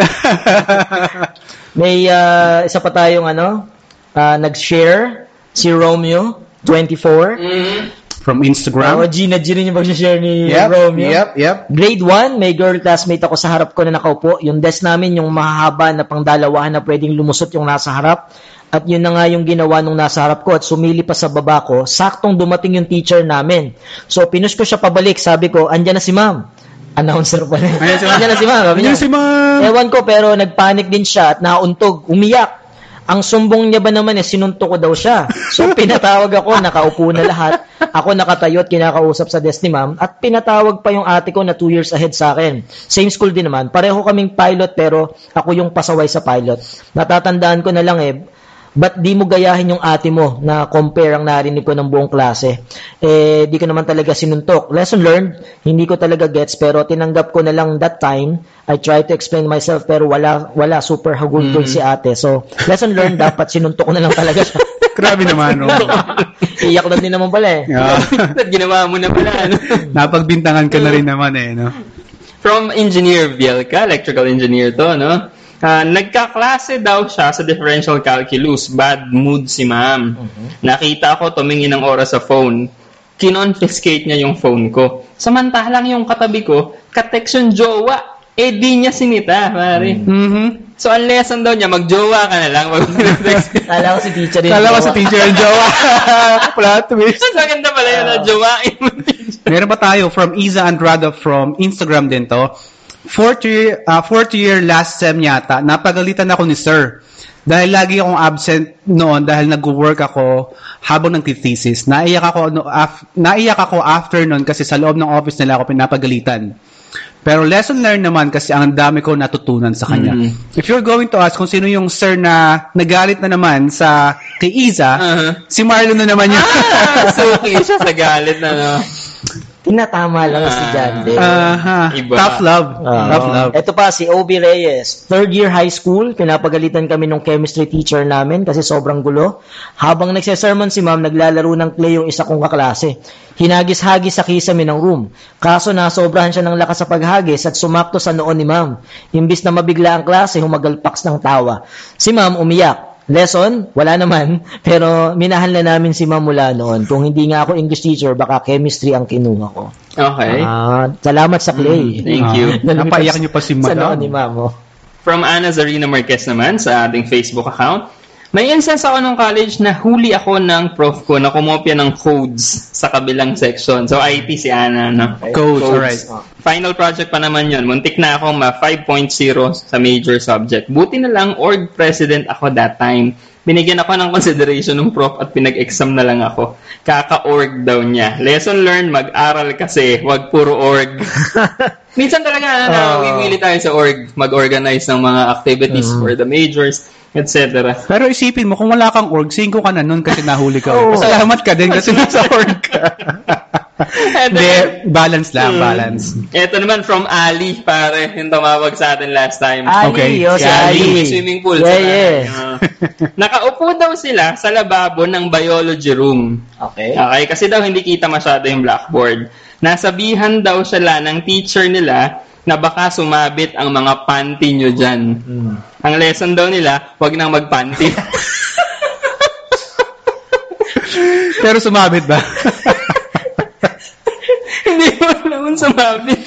May ah, isa pa tayong ano, ah, nag-share si Romeo, 24. Mm. From Instagram. Oo, Gina G rin yung mag-share ni Yep, Romeo. yep, yep. Grade 1, may girl classmate ako sa harap ko na nakaupo. Yung desk namin, yung mahahaba na pangdalawahan na pwedeng lumusot yung nasa harap. At yun na nga yung ginawa nung nasa harap ko at sumili pa sa baba ko. Saktong dumating yung teacher namin. So, pinush ko siya pabalik. Sabi ko, andyan na si ma'am. Announcer pa rin. Andyan na si ma'am. Sabi niya, si ma'am. Ewan ko, pero nagpanik din siya at nauntog. Umiyak. Ang sumbong niya ba naman eh, sinunto ko daw siya. So, pinatawag ako, nakaupo na lahat. Ako nakatayo at kinakausap sa desk ni ma'am. At pinatawag pa yung ate ko na two years ahead sa akin. Same school din naman. Pareho kaming pilot pero ako yung pasaway sa pilot. Natatandaan ko na lang eh, ba't di mo gayahin yung ate mo na compare ang narinig ko ng buong klase? Eh, di ko naman talaga sinuntok. Lesson learned, hindi ko talaga gets pero tinanggap ko na lang that time. I tried to explain myself pero wala wala super hagulgol si ate. So, lesson learned, dapat sinuntok ko na lang talaga siya. Grabe naman, no? Iyak na din naman pala eh. Yeah. Ginawa mo na pala, ano? Napagbintangan ka na rin naman eh, no? From Engineer Bielka, electrical engineer to, no? Ah, nagkaklase daw siya sa differential calculus. Bad mood si ma'am. Nakita ko tumingin ng oras sa phone. Kinonfiscate niya yung phone ko. Samantalang yung katabi ko, katext yung jowa. Eh, di niya sinita, pare. Mm-hmm. So, ang lesson daw niya, magjowa ka na lang. Text. Kala ko si teacher yun. Kala ko sa teacher yung jowa. Plot twist. Mas maganda pala yun na jowain mo. Meron pa tayo from Iza Andrada from Instagram din to. Fourth year, uh, fourth year last sem yata, napagalitan ako ni sir. Dahil lagi akong absent noon dahil nag-work ako habang nagtithesis. Naiyak ako, no, af, naiyak ako after noon kasi sa loob ng office nila ako pinapagalitan. Pero lesson learned naman kasi ang dami ko natutunan sa kanya. Mhm. If you're going to ask kung sino yung sir na nagalit na naman sa kay Iza, Uh-huh. si Marlon na naman yun. Ah, suki siya sa galit na, no? Tinatama lang si John din. Aha. Iba. Tough love. Ah. Tough love. Ito pa, si Obi Reyes. Third year high school, pinapagalitan kami ng chemistry teacher namin kasi sobrang gulo. Habang nagsesermon si ma'am, naglalaro ng clay yung isa kong kaklase. Hinagis-hagis sa kisame ng room. Kaso nasobrahan siya ng lakas sa paghagis at sumakto sa noon ni ma'am. Imbis na mabigla ang klase, humagalpaks ng tawa. Si ma'am umiyak. Lesson? Wala naman. Pero minahal na namin si ma'am mula noon. Kung hindi nga ako English teacher, baka chemistry ang kinuha ko. Okay. Ah, salamat sa clay. Thank you. Ah, napaiyak niyo pa si Sa Madam. noon ni Ma'am, oh. From Ana Zarina Marquez naman sa ating Facebook account. May instance ako nung college na huli ako ng prof ko na kumopya ng codes sa kabilang section. So, IT si Ana, no? Codes, alright. Final project pa naman yun. Muntik na akong ma 5.0 sa major subject. Buti na lang, org president ako that time. Binigyan ako ng consideration ng prof at pinag-exam na lang ako. Kaka-org daw niya. Lesson learned, mag-aral kasi, wag puro org. Minsan talaga, ano, nawiwili tayo sa org, mag-organize ng mga activities for the majors, etc. Pero isipin mo, kung wala kang org, 5 ka na nun kasi nahuli ka. Oo. Salamat ka din kasi nasa org ka. Hindi, balance lang, balance. Ito naman from Ali, pare, yung tumawag sa atin last time. Ali, Okay. oh, Si Ali, Ali. may swimming pool. Yeah, sa yeah. Uh, nakaupo daw sila sa lababo ng biology room. Okay. Okay, kasi daw hindi kita masyado yung blackboard. Nasabihan daw sila ng teacher nila na baka sumabit ang mga panty nyo dyan. Hmm. Ang lesson daw nila, wag nang magpanty. Pero sumabit ba? hindi mo naman sumabit.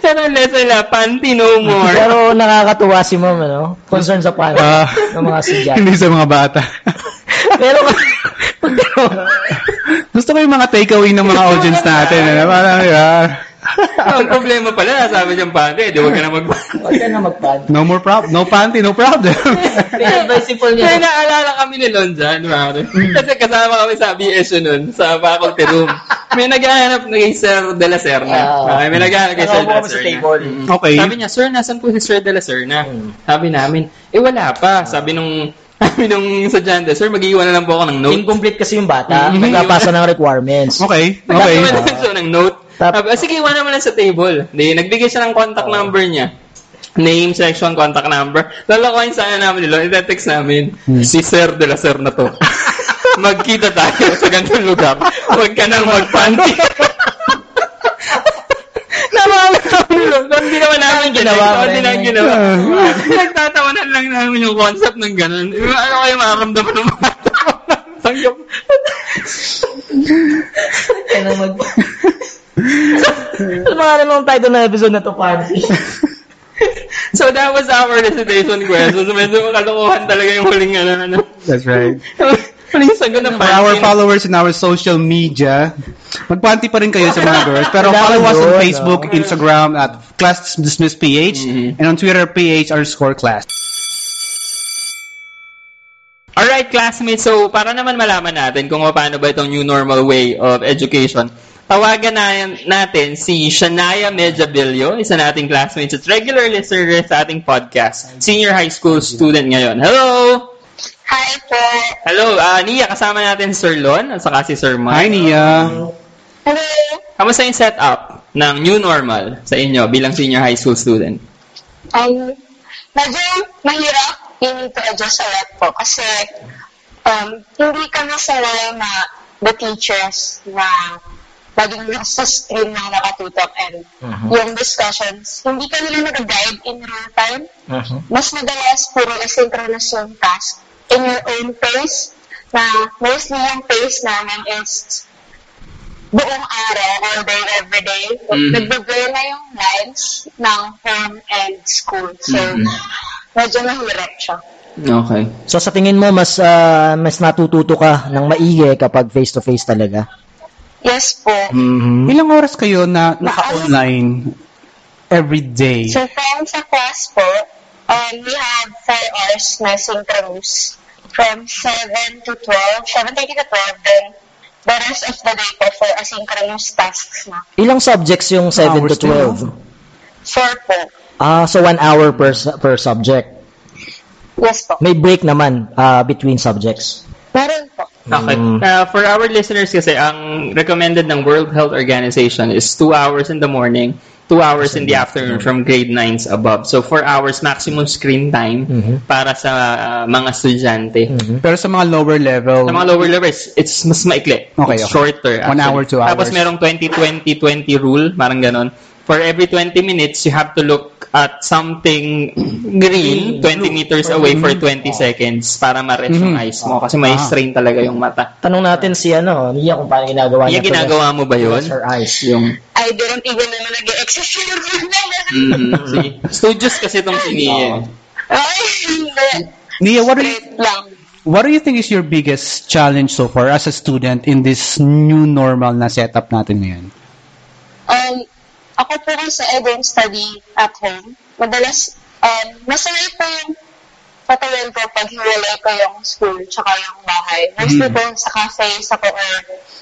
Pero ang lesson nila, panty no more. Pero nakakatuwa si ma'am, ano? Concern sa paano Ah. ng mga estudyante. Hindi sa mga bata. Pero, Gusto ko yung mga takeaway ng mga audience natin. Ano? Parang, yeah. ang problema pala, sabi niyang panty, di wag ka na magpanty. huwag ka na magpan. No more problem. No panty, no problem. Advisable Kaya niya. naalala kami ni Lon dyan, pare. Kasi kasama kami sa BSU nun, sa faculty room. May naghahanap kay Sir De La Serna. Ah. Okay, may naghahanap kay Sir De La Serna. table. Mm. Okay. Sabi niya, Sir, nasan po si Sir De La Serna? Hmm. Sabi namin, eh wala pa. Sabi nung sabi nung estudyante, Sir, mag-iwan na lang po ako ng note. Incomplete kasi yung bata. Nagpapasa ng requirements. Okay, okay. Nag-iwan na lang siya ng note. Tap- ah, sige, iwan naman lang sa table. Di, nagbigay siya ng contact number niya. Name, section, contact number. Lalakoyin sana namin nila. Itetext namin, si Sir de la Sir na to. Magkita tayo sa ganitong lugar. Huwag ka nang magpanty. Nawawa kami lang. Hindi naman namin ginawa. Hindi namin ginawa. Nagtatawanan lang namin yung concept ng ganun. Ano kayo makaramdaman ng mga? Tanggap. Kaya na mag... Ano mga namang title ng episode na to, Pansy? So that was our recitation question. So medyo kalokohan talaga yung huling ano. ano. That's right. huling sagot ng For our followers in our social media, magpanty pa rin kayo sa mga girls. Pero follow us on Facebook, no? Instagram at Class Dismiss PH, Mhm. and on Twitter, PH underscore class. Alright, classmates. So, para naman malaman natin kung paano ba itong new normal way of education, tawagan na natin si Shania Medjabilio, isa nating classmates at regular listener sa ating podcast. Senior high school student ngayon. Hello! Hi po. Hello, ah Nia, kasama natin si Sir Lon at saka si Sir Mike. Hi, Nia. Hello. Kamusta yung setup ng new normal sa inyo bilang senior high school student? Um, medyo mahirap. You need to adjust a lot po kasi um, hindi kami sanay na the teachers na laging nasa screen na nakatutok and yung discussions, hindi ka nila nag-guide in real time. Mas madalas puro asynchronous yung task in your own pace na mostly yung pace namin is buong araw, all day, every day. Mhm. Nagbablur na yung lines ng home and school. So, medyo mahirap siya. Okay. So sa tingin mo, mas ah, mas natututo ka ng maigi kapag face-to-face talaga? Yes po. Mm-hmm. Ilang oras kayo na naka-online every day? So, from sa class po, um, we have 4 hours na synchronous from 7 to 12, 7.30 to 12, then the rest of the day po for asynchronous tasks na. Ilang subjects yung 7 to Hours din, 12? 4 po. Ah, so one hour per per subject. Yes po. May break naman ah, between subjects. Meron po. Okay. Mm. Uh, for our listeners kasi, ang recommended ng World Health Organization is 2 hours in the morning, 2 hours in the afternoon from grade 9s above. So 4 hours maximum screen time Mhm. para sa uh, mga estudyante. Mhm. Pero sa mga lower level, Sa mga lower levels, it's mas maikli. Okay, it's okay. shorter. One actually. hour, two Tapos hours. merong 20-20-20 rule, parang ganon. For every 20 minutes, you have to look at something green 20 meters away for 20 seconds para ma-reach yung Mhm. eyes mo. Kasi may Ah. strain talaga yung mata. Tanong natin si ano, Nia kung paano ginagawa Yung niya. to ginagawa mo ba yun? her eyes. Yung, I didn't even know nag-exercise mm, see, studios kasi itong siniya. Ay, hindi. Nia, what are you, lang. what do you think is your biggest challenge so far as a student in this new normal na setup natin ngayon? Um, ako po kasi I don't study at home. Madalas, um, masaya po yung patawin ko pag hiwalay ko yung school tsaka yung bahay. Mostly po sa cafe, sa po, or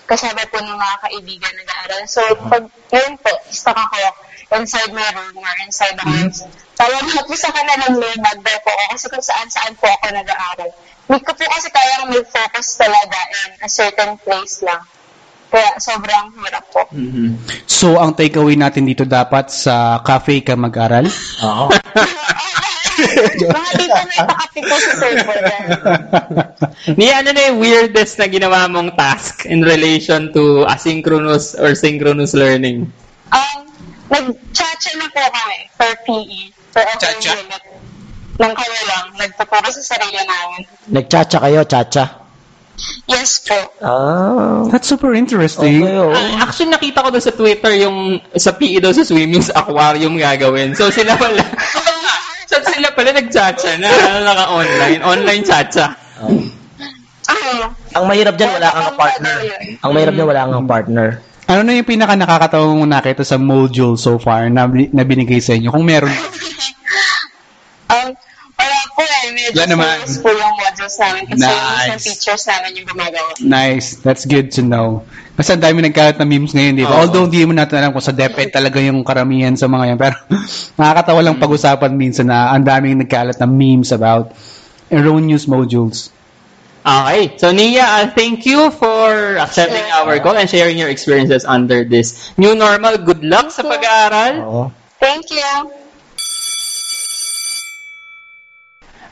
kasama po ng mga kaibigan nag-aaral. So, pag yun po, stuck ako inside my room or inside the house. Tawag na po sa kanilang lumad daw po ako kasi kung saan-saan po ako nag-aaral. Hindi ko po kasi kayang mag-focus talaga in a certain place lang. Kaya sobrang hirap po. So, ang takeaway natin dito dapat sa cafe ka mag-aral? Oo. Mga dito may pakapi ko sa server. Ni ano na yung weirdest na ginawa mong task in relation to asynchronous or synchronous learning? Um, nag-chacha na po kami for PE. For every Cha-cha? unit. Nang kami lang, nagtuturo sa sarili namin. Nagchacha kayo, chacha. Yes po. Ah. That's super interesting. Okay, oo. Ah, actually, nakita ko doon sa Twitter yung sa PE daw sa swimming sa aquarium gagawin. So, sila pala, so, sila pala nagchacha na naka-online. Online chacha. Ah, Ang mahirap dyan, wala kang partner. Ang mahirap dyan, wala kang partner. Ano na yung pinaka nakakatawa mong nakita sa module so far na, na binigay sa inyo? Kung meron. um, wala po eh. Medyo Yan naman. serious po yung modules namin kasi Nice. yung teachers namin yung gumagawa. Nice. That's good to know. Kasi ang dami nagkalat na memes ngayon, di ba? Oo. Although hindi mo natin alam kung sa DepEd talaga yung karamihan sa mga yan. Pero nakakatawa lang pag-usapan minsan na ang daming nagkalat na memes about erroneous modules. Okay. So, Nia, uh, thank you for accepting our call and sharing your experiences under this new normal. Good luck sa pag-aaral. Oo. Thank you.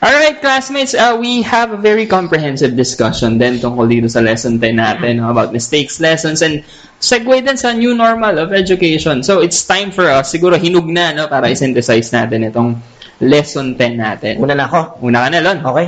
Alright, classmates, uh, we have a very comprehensive discussion din tungkol dito sa lesson 10 natin about mistakes, lessons, and segue din sa new normal of education. So, it's time for us, siguro hinug na, no, para i-synthesize natin itong lesson 10 natin. Una na ako. Una ka na, Lon. Okay?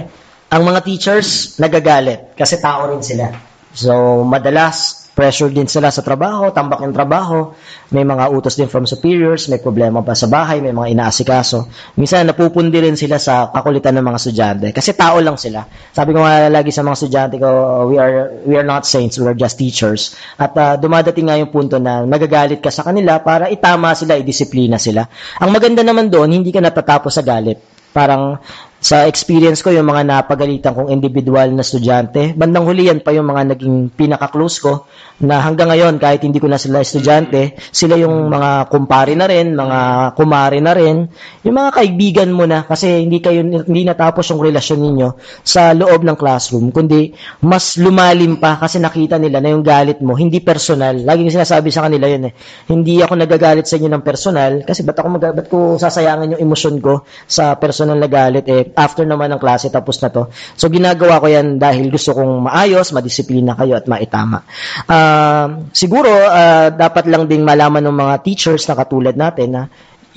Ang mga teachers, nagagalit kasi tao rin sila. So, madalas, pressure din sila sa trabaho, tambak yung trabaho, may mga utos din from superiors, may problema pa sa bahay, may mga inaasikaso. Minsan, napupundi rin sila sa kakulitan ng mga estudyante kasi tao lang sila. Sabi ko nga lagi sa mga estudyante ko, we are we are not saints, we are just teachers. At ah, dumadating nga yung punto na nagagalit ka sa kanila para itama sila, idisiplina sila. Ang maganda naman doon, hindi ka natatapos sa galit. Parang sa experience ko, yung mga napagalitan kong individual na estudyante, bandang huli yan pa yung mga naging pinaka-close ko, na hanggang ngayon, kahit hindi ko na sila estudyante, sila yung mga kumpare na rin, mga kumare na rin, yung mga kaibigan mo na, kasi hindi kayo, hindi natapos yung relasyon ninyo sa loob ng classroom, kundi mas lumalim pa kasi nakita nila na yung galit mo, hindi personal. Laging sinasabi sa kanila yun eh, hindi ako nagagalit sa inyo ng personal, kasi ba't ako mag- ba't ko sasayangan yung emosyon ko sa personal na galit? Eh, after naman ng klase, tapos na to. So, ginagawa ko yan dahil gusto kong maayos, madisiplina kayo at maitama. Um, siguro, ah, dapat lang ding malaman ng mga teachers na katulad natin na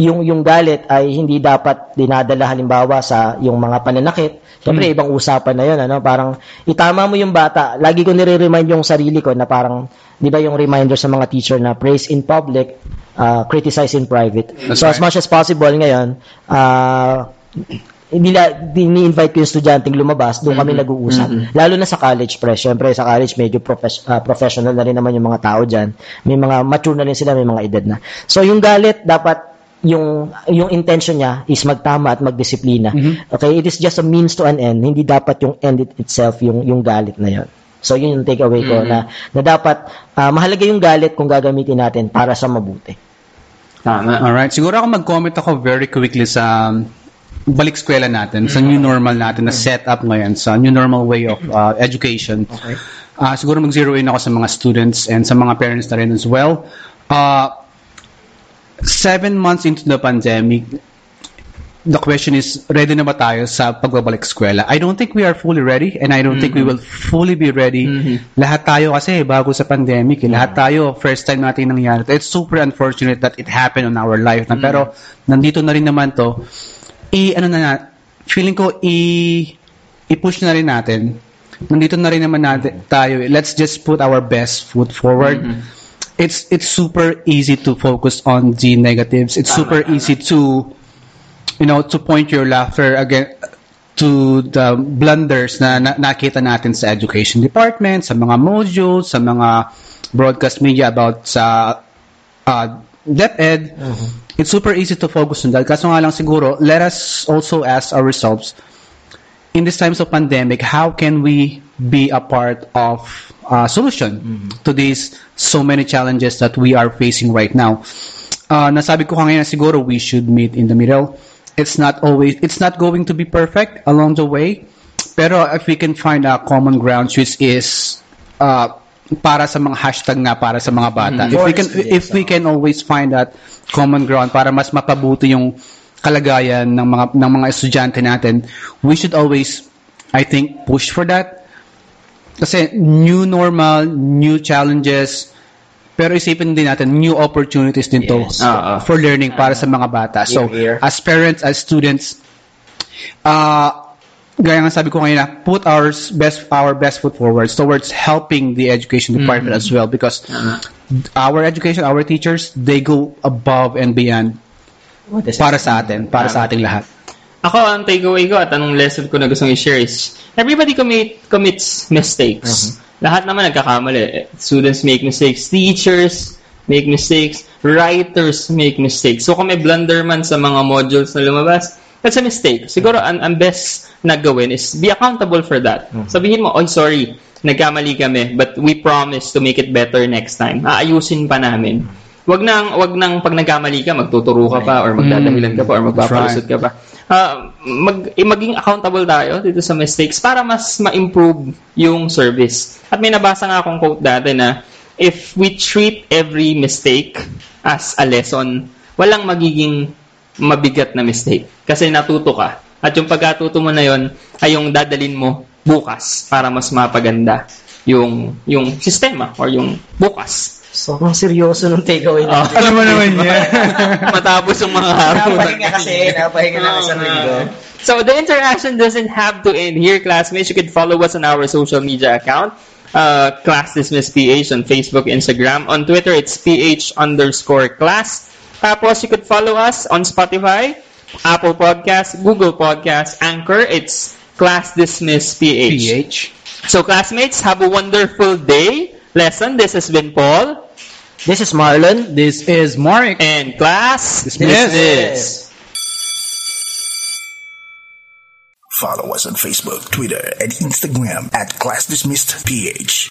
yung yung galit ay hindi dapat dinadala halimbawa sa yung mga pananakit. Siyempre, ibang usapan na yun. Ano? Parang itama mo yung bata. Lagi ko nire-remind yung sarili ko na parang, di ba yung reminder sa mga teacher na praise in public, uh, criticize in private. That's so as right. much as possible ngayon, uh, nila ini-invite ko yung estudyanteng lumabas, doon kami nag-uusap. Lalo na sa college press. Siyempre sa college medyo profes- ah, professional na rin naman yung mga tao diyan. May mga mature na rin sila, may mga edad na. So yung galit dapat yung yung intention niya is magtama at magdisiplina. Okay, it is just a means to an end. Hindi dapat yung end it itself yung yung galit na yon. So yun yung takeaway ko na na dapat ah, mahalaga yung galit kung gagamitin natin para sa mabuti. Tama. Alright. Siguro ako mag-comment ako very quickly sa balik eskwela natin, sa new normal natin na set up ngayon, sa new normal way of uh, education. Okay. Ah, siguro mag-zero in ako sa mga students and sa mga parents na rin as well. Uh, seven months into the pandemic, the question is, ready na ba tayo sa pagbabalik eskwela? I don't think we are fully ready and I don't think we will fully be ready. Lahat tayo kasi bago sa pandemic, eh. lahat tayo first time natin nangyari. It's super unfortunate that it happened on our life. Na, Pero nandito na rin naman to, i ano na, na feeling ko i i-push na rin natin. Nandito na rin naman natin tayo. Let's just put our best foot forward. It's it's super easy to focus on the negatives. It's super easy to you know to point your laughter again to the blunders na, na nakita natin sa education department, sa mga modules, sa mga broadcast media about sa uh, DepEd, it's super easy to focus on that. Kaso nga lang siguro, let us also ask ourselves, in these times of pandemic, how can we be a part of uh, solution to these so many challenges that we are facing right now? Uh, nasabi ko kanina siguro we should meet in the middle. It's not always, it's not going to be perfect along the way. Pero if we can find a common ground which is uh, para sa mga hashtag nga para sa mga bata. If we can if we can always find that common ground para mas mapabuti yung kalagayan ng mga ng mga estudyante natin, we should always I think push for that. Kasi new normal, new challenges, pero isipin din natin new opportunities din to Yes. Oo. for learning para sa mga bata. So, Here, here. as parents, as students, uh, gaya nga sabi ko kanina, put our best our best foot forward towards helping the education department as well because our education, our teachers, they go above and beyond para sa atin, para sa ating lahat. Ako, ang takeaway ko at anong lesson ko na gustong i-share is, everybody commit, commits mistakes. Lahat naman nagkakamali. Students make mistakes. Teachers make mistakes. Writers make mistakes. So, kung may blunder man sa mga modules na lumabas, that's a mistake. Siguro, ang, ang best na gawin is be accountable for that. Sabihin mo, oh, sorry, nagkamali kami, but we promise to make it better next time. Aayusin pa namin. Wag nang wag nang pag nagkamali ka magtuturo ka pa or magdadahilan ka pa or magpapalusot ka pa. Ah, mag eh, maging accountable tayo dito sa mistakes para mas ma-improve yung service. At may nabasa nga akong quote dati na if we treat every mistake as a lesson, walang magiging mabigat na mistake kasi natuto ka. At yung pagkatuto mo na yon ay yung dadalin mo bukas para mas mapaganda yung yung sistema or yung bukas. Sobrang seryoso ng takeaway Oh, natin. Alam mo naman yan. Matapos yung mga araw. Napahinga kasi, napahinga lang isang linggo. So the interaction doesn't have to end here, classmates. You can follow us on our social media account. Uh, class Dismiss PH on Facebook, Instagram. On Twitter, it's PH underscore class. Tapos, you could follow us on Spotify, Apple Podcasts, Google Podcasts, Anchor. It's Class Dismiss PH. PH. So, classmates, have a wonderful day. Lesson. This has been Paul. This is Marlon. This is Mark. And class Dismiss. dismiss. Follow us on Facebook, Twitter, and Instagram at Class Dismissed PH.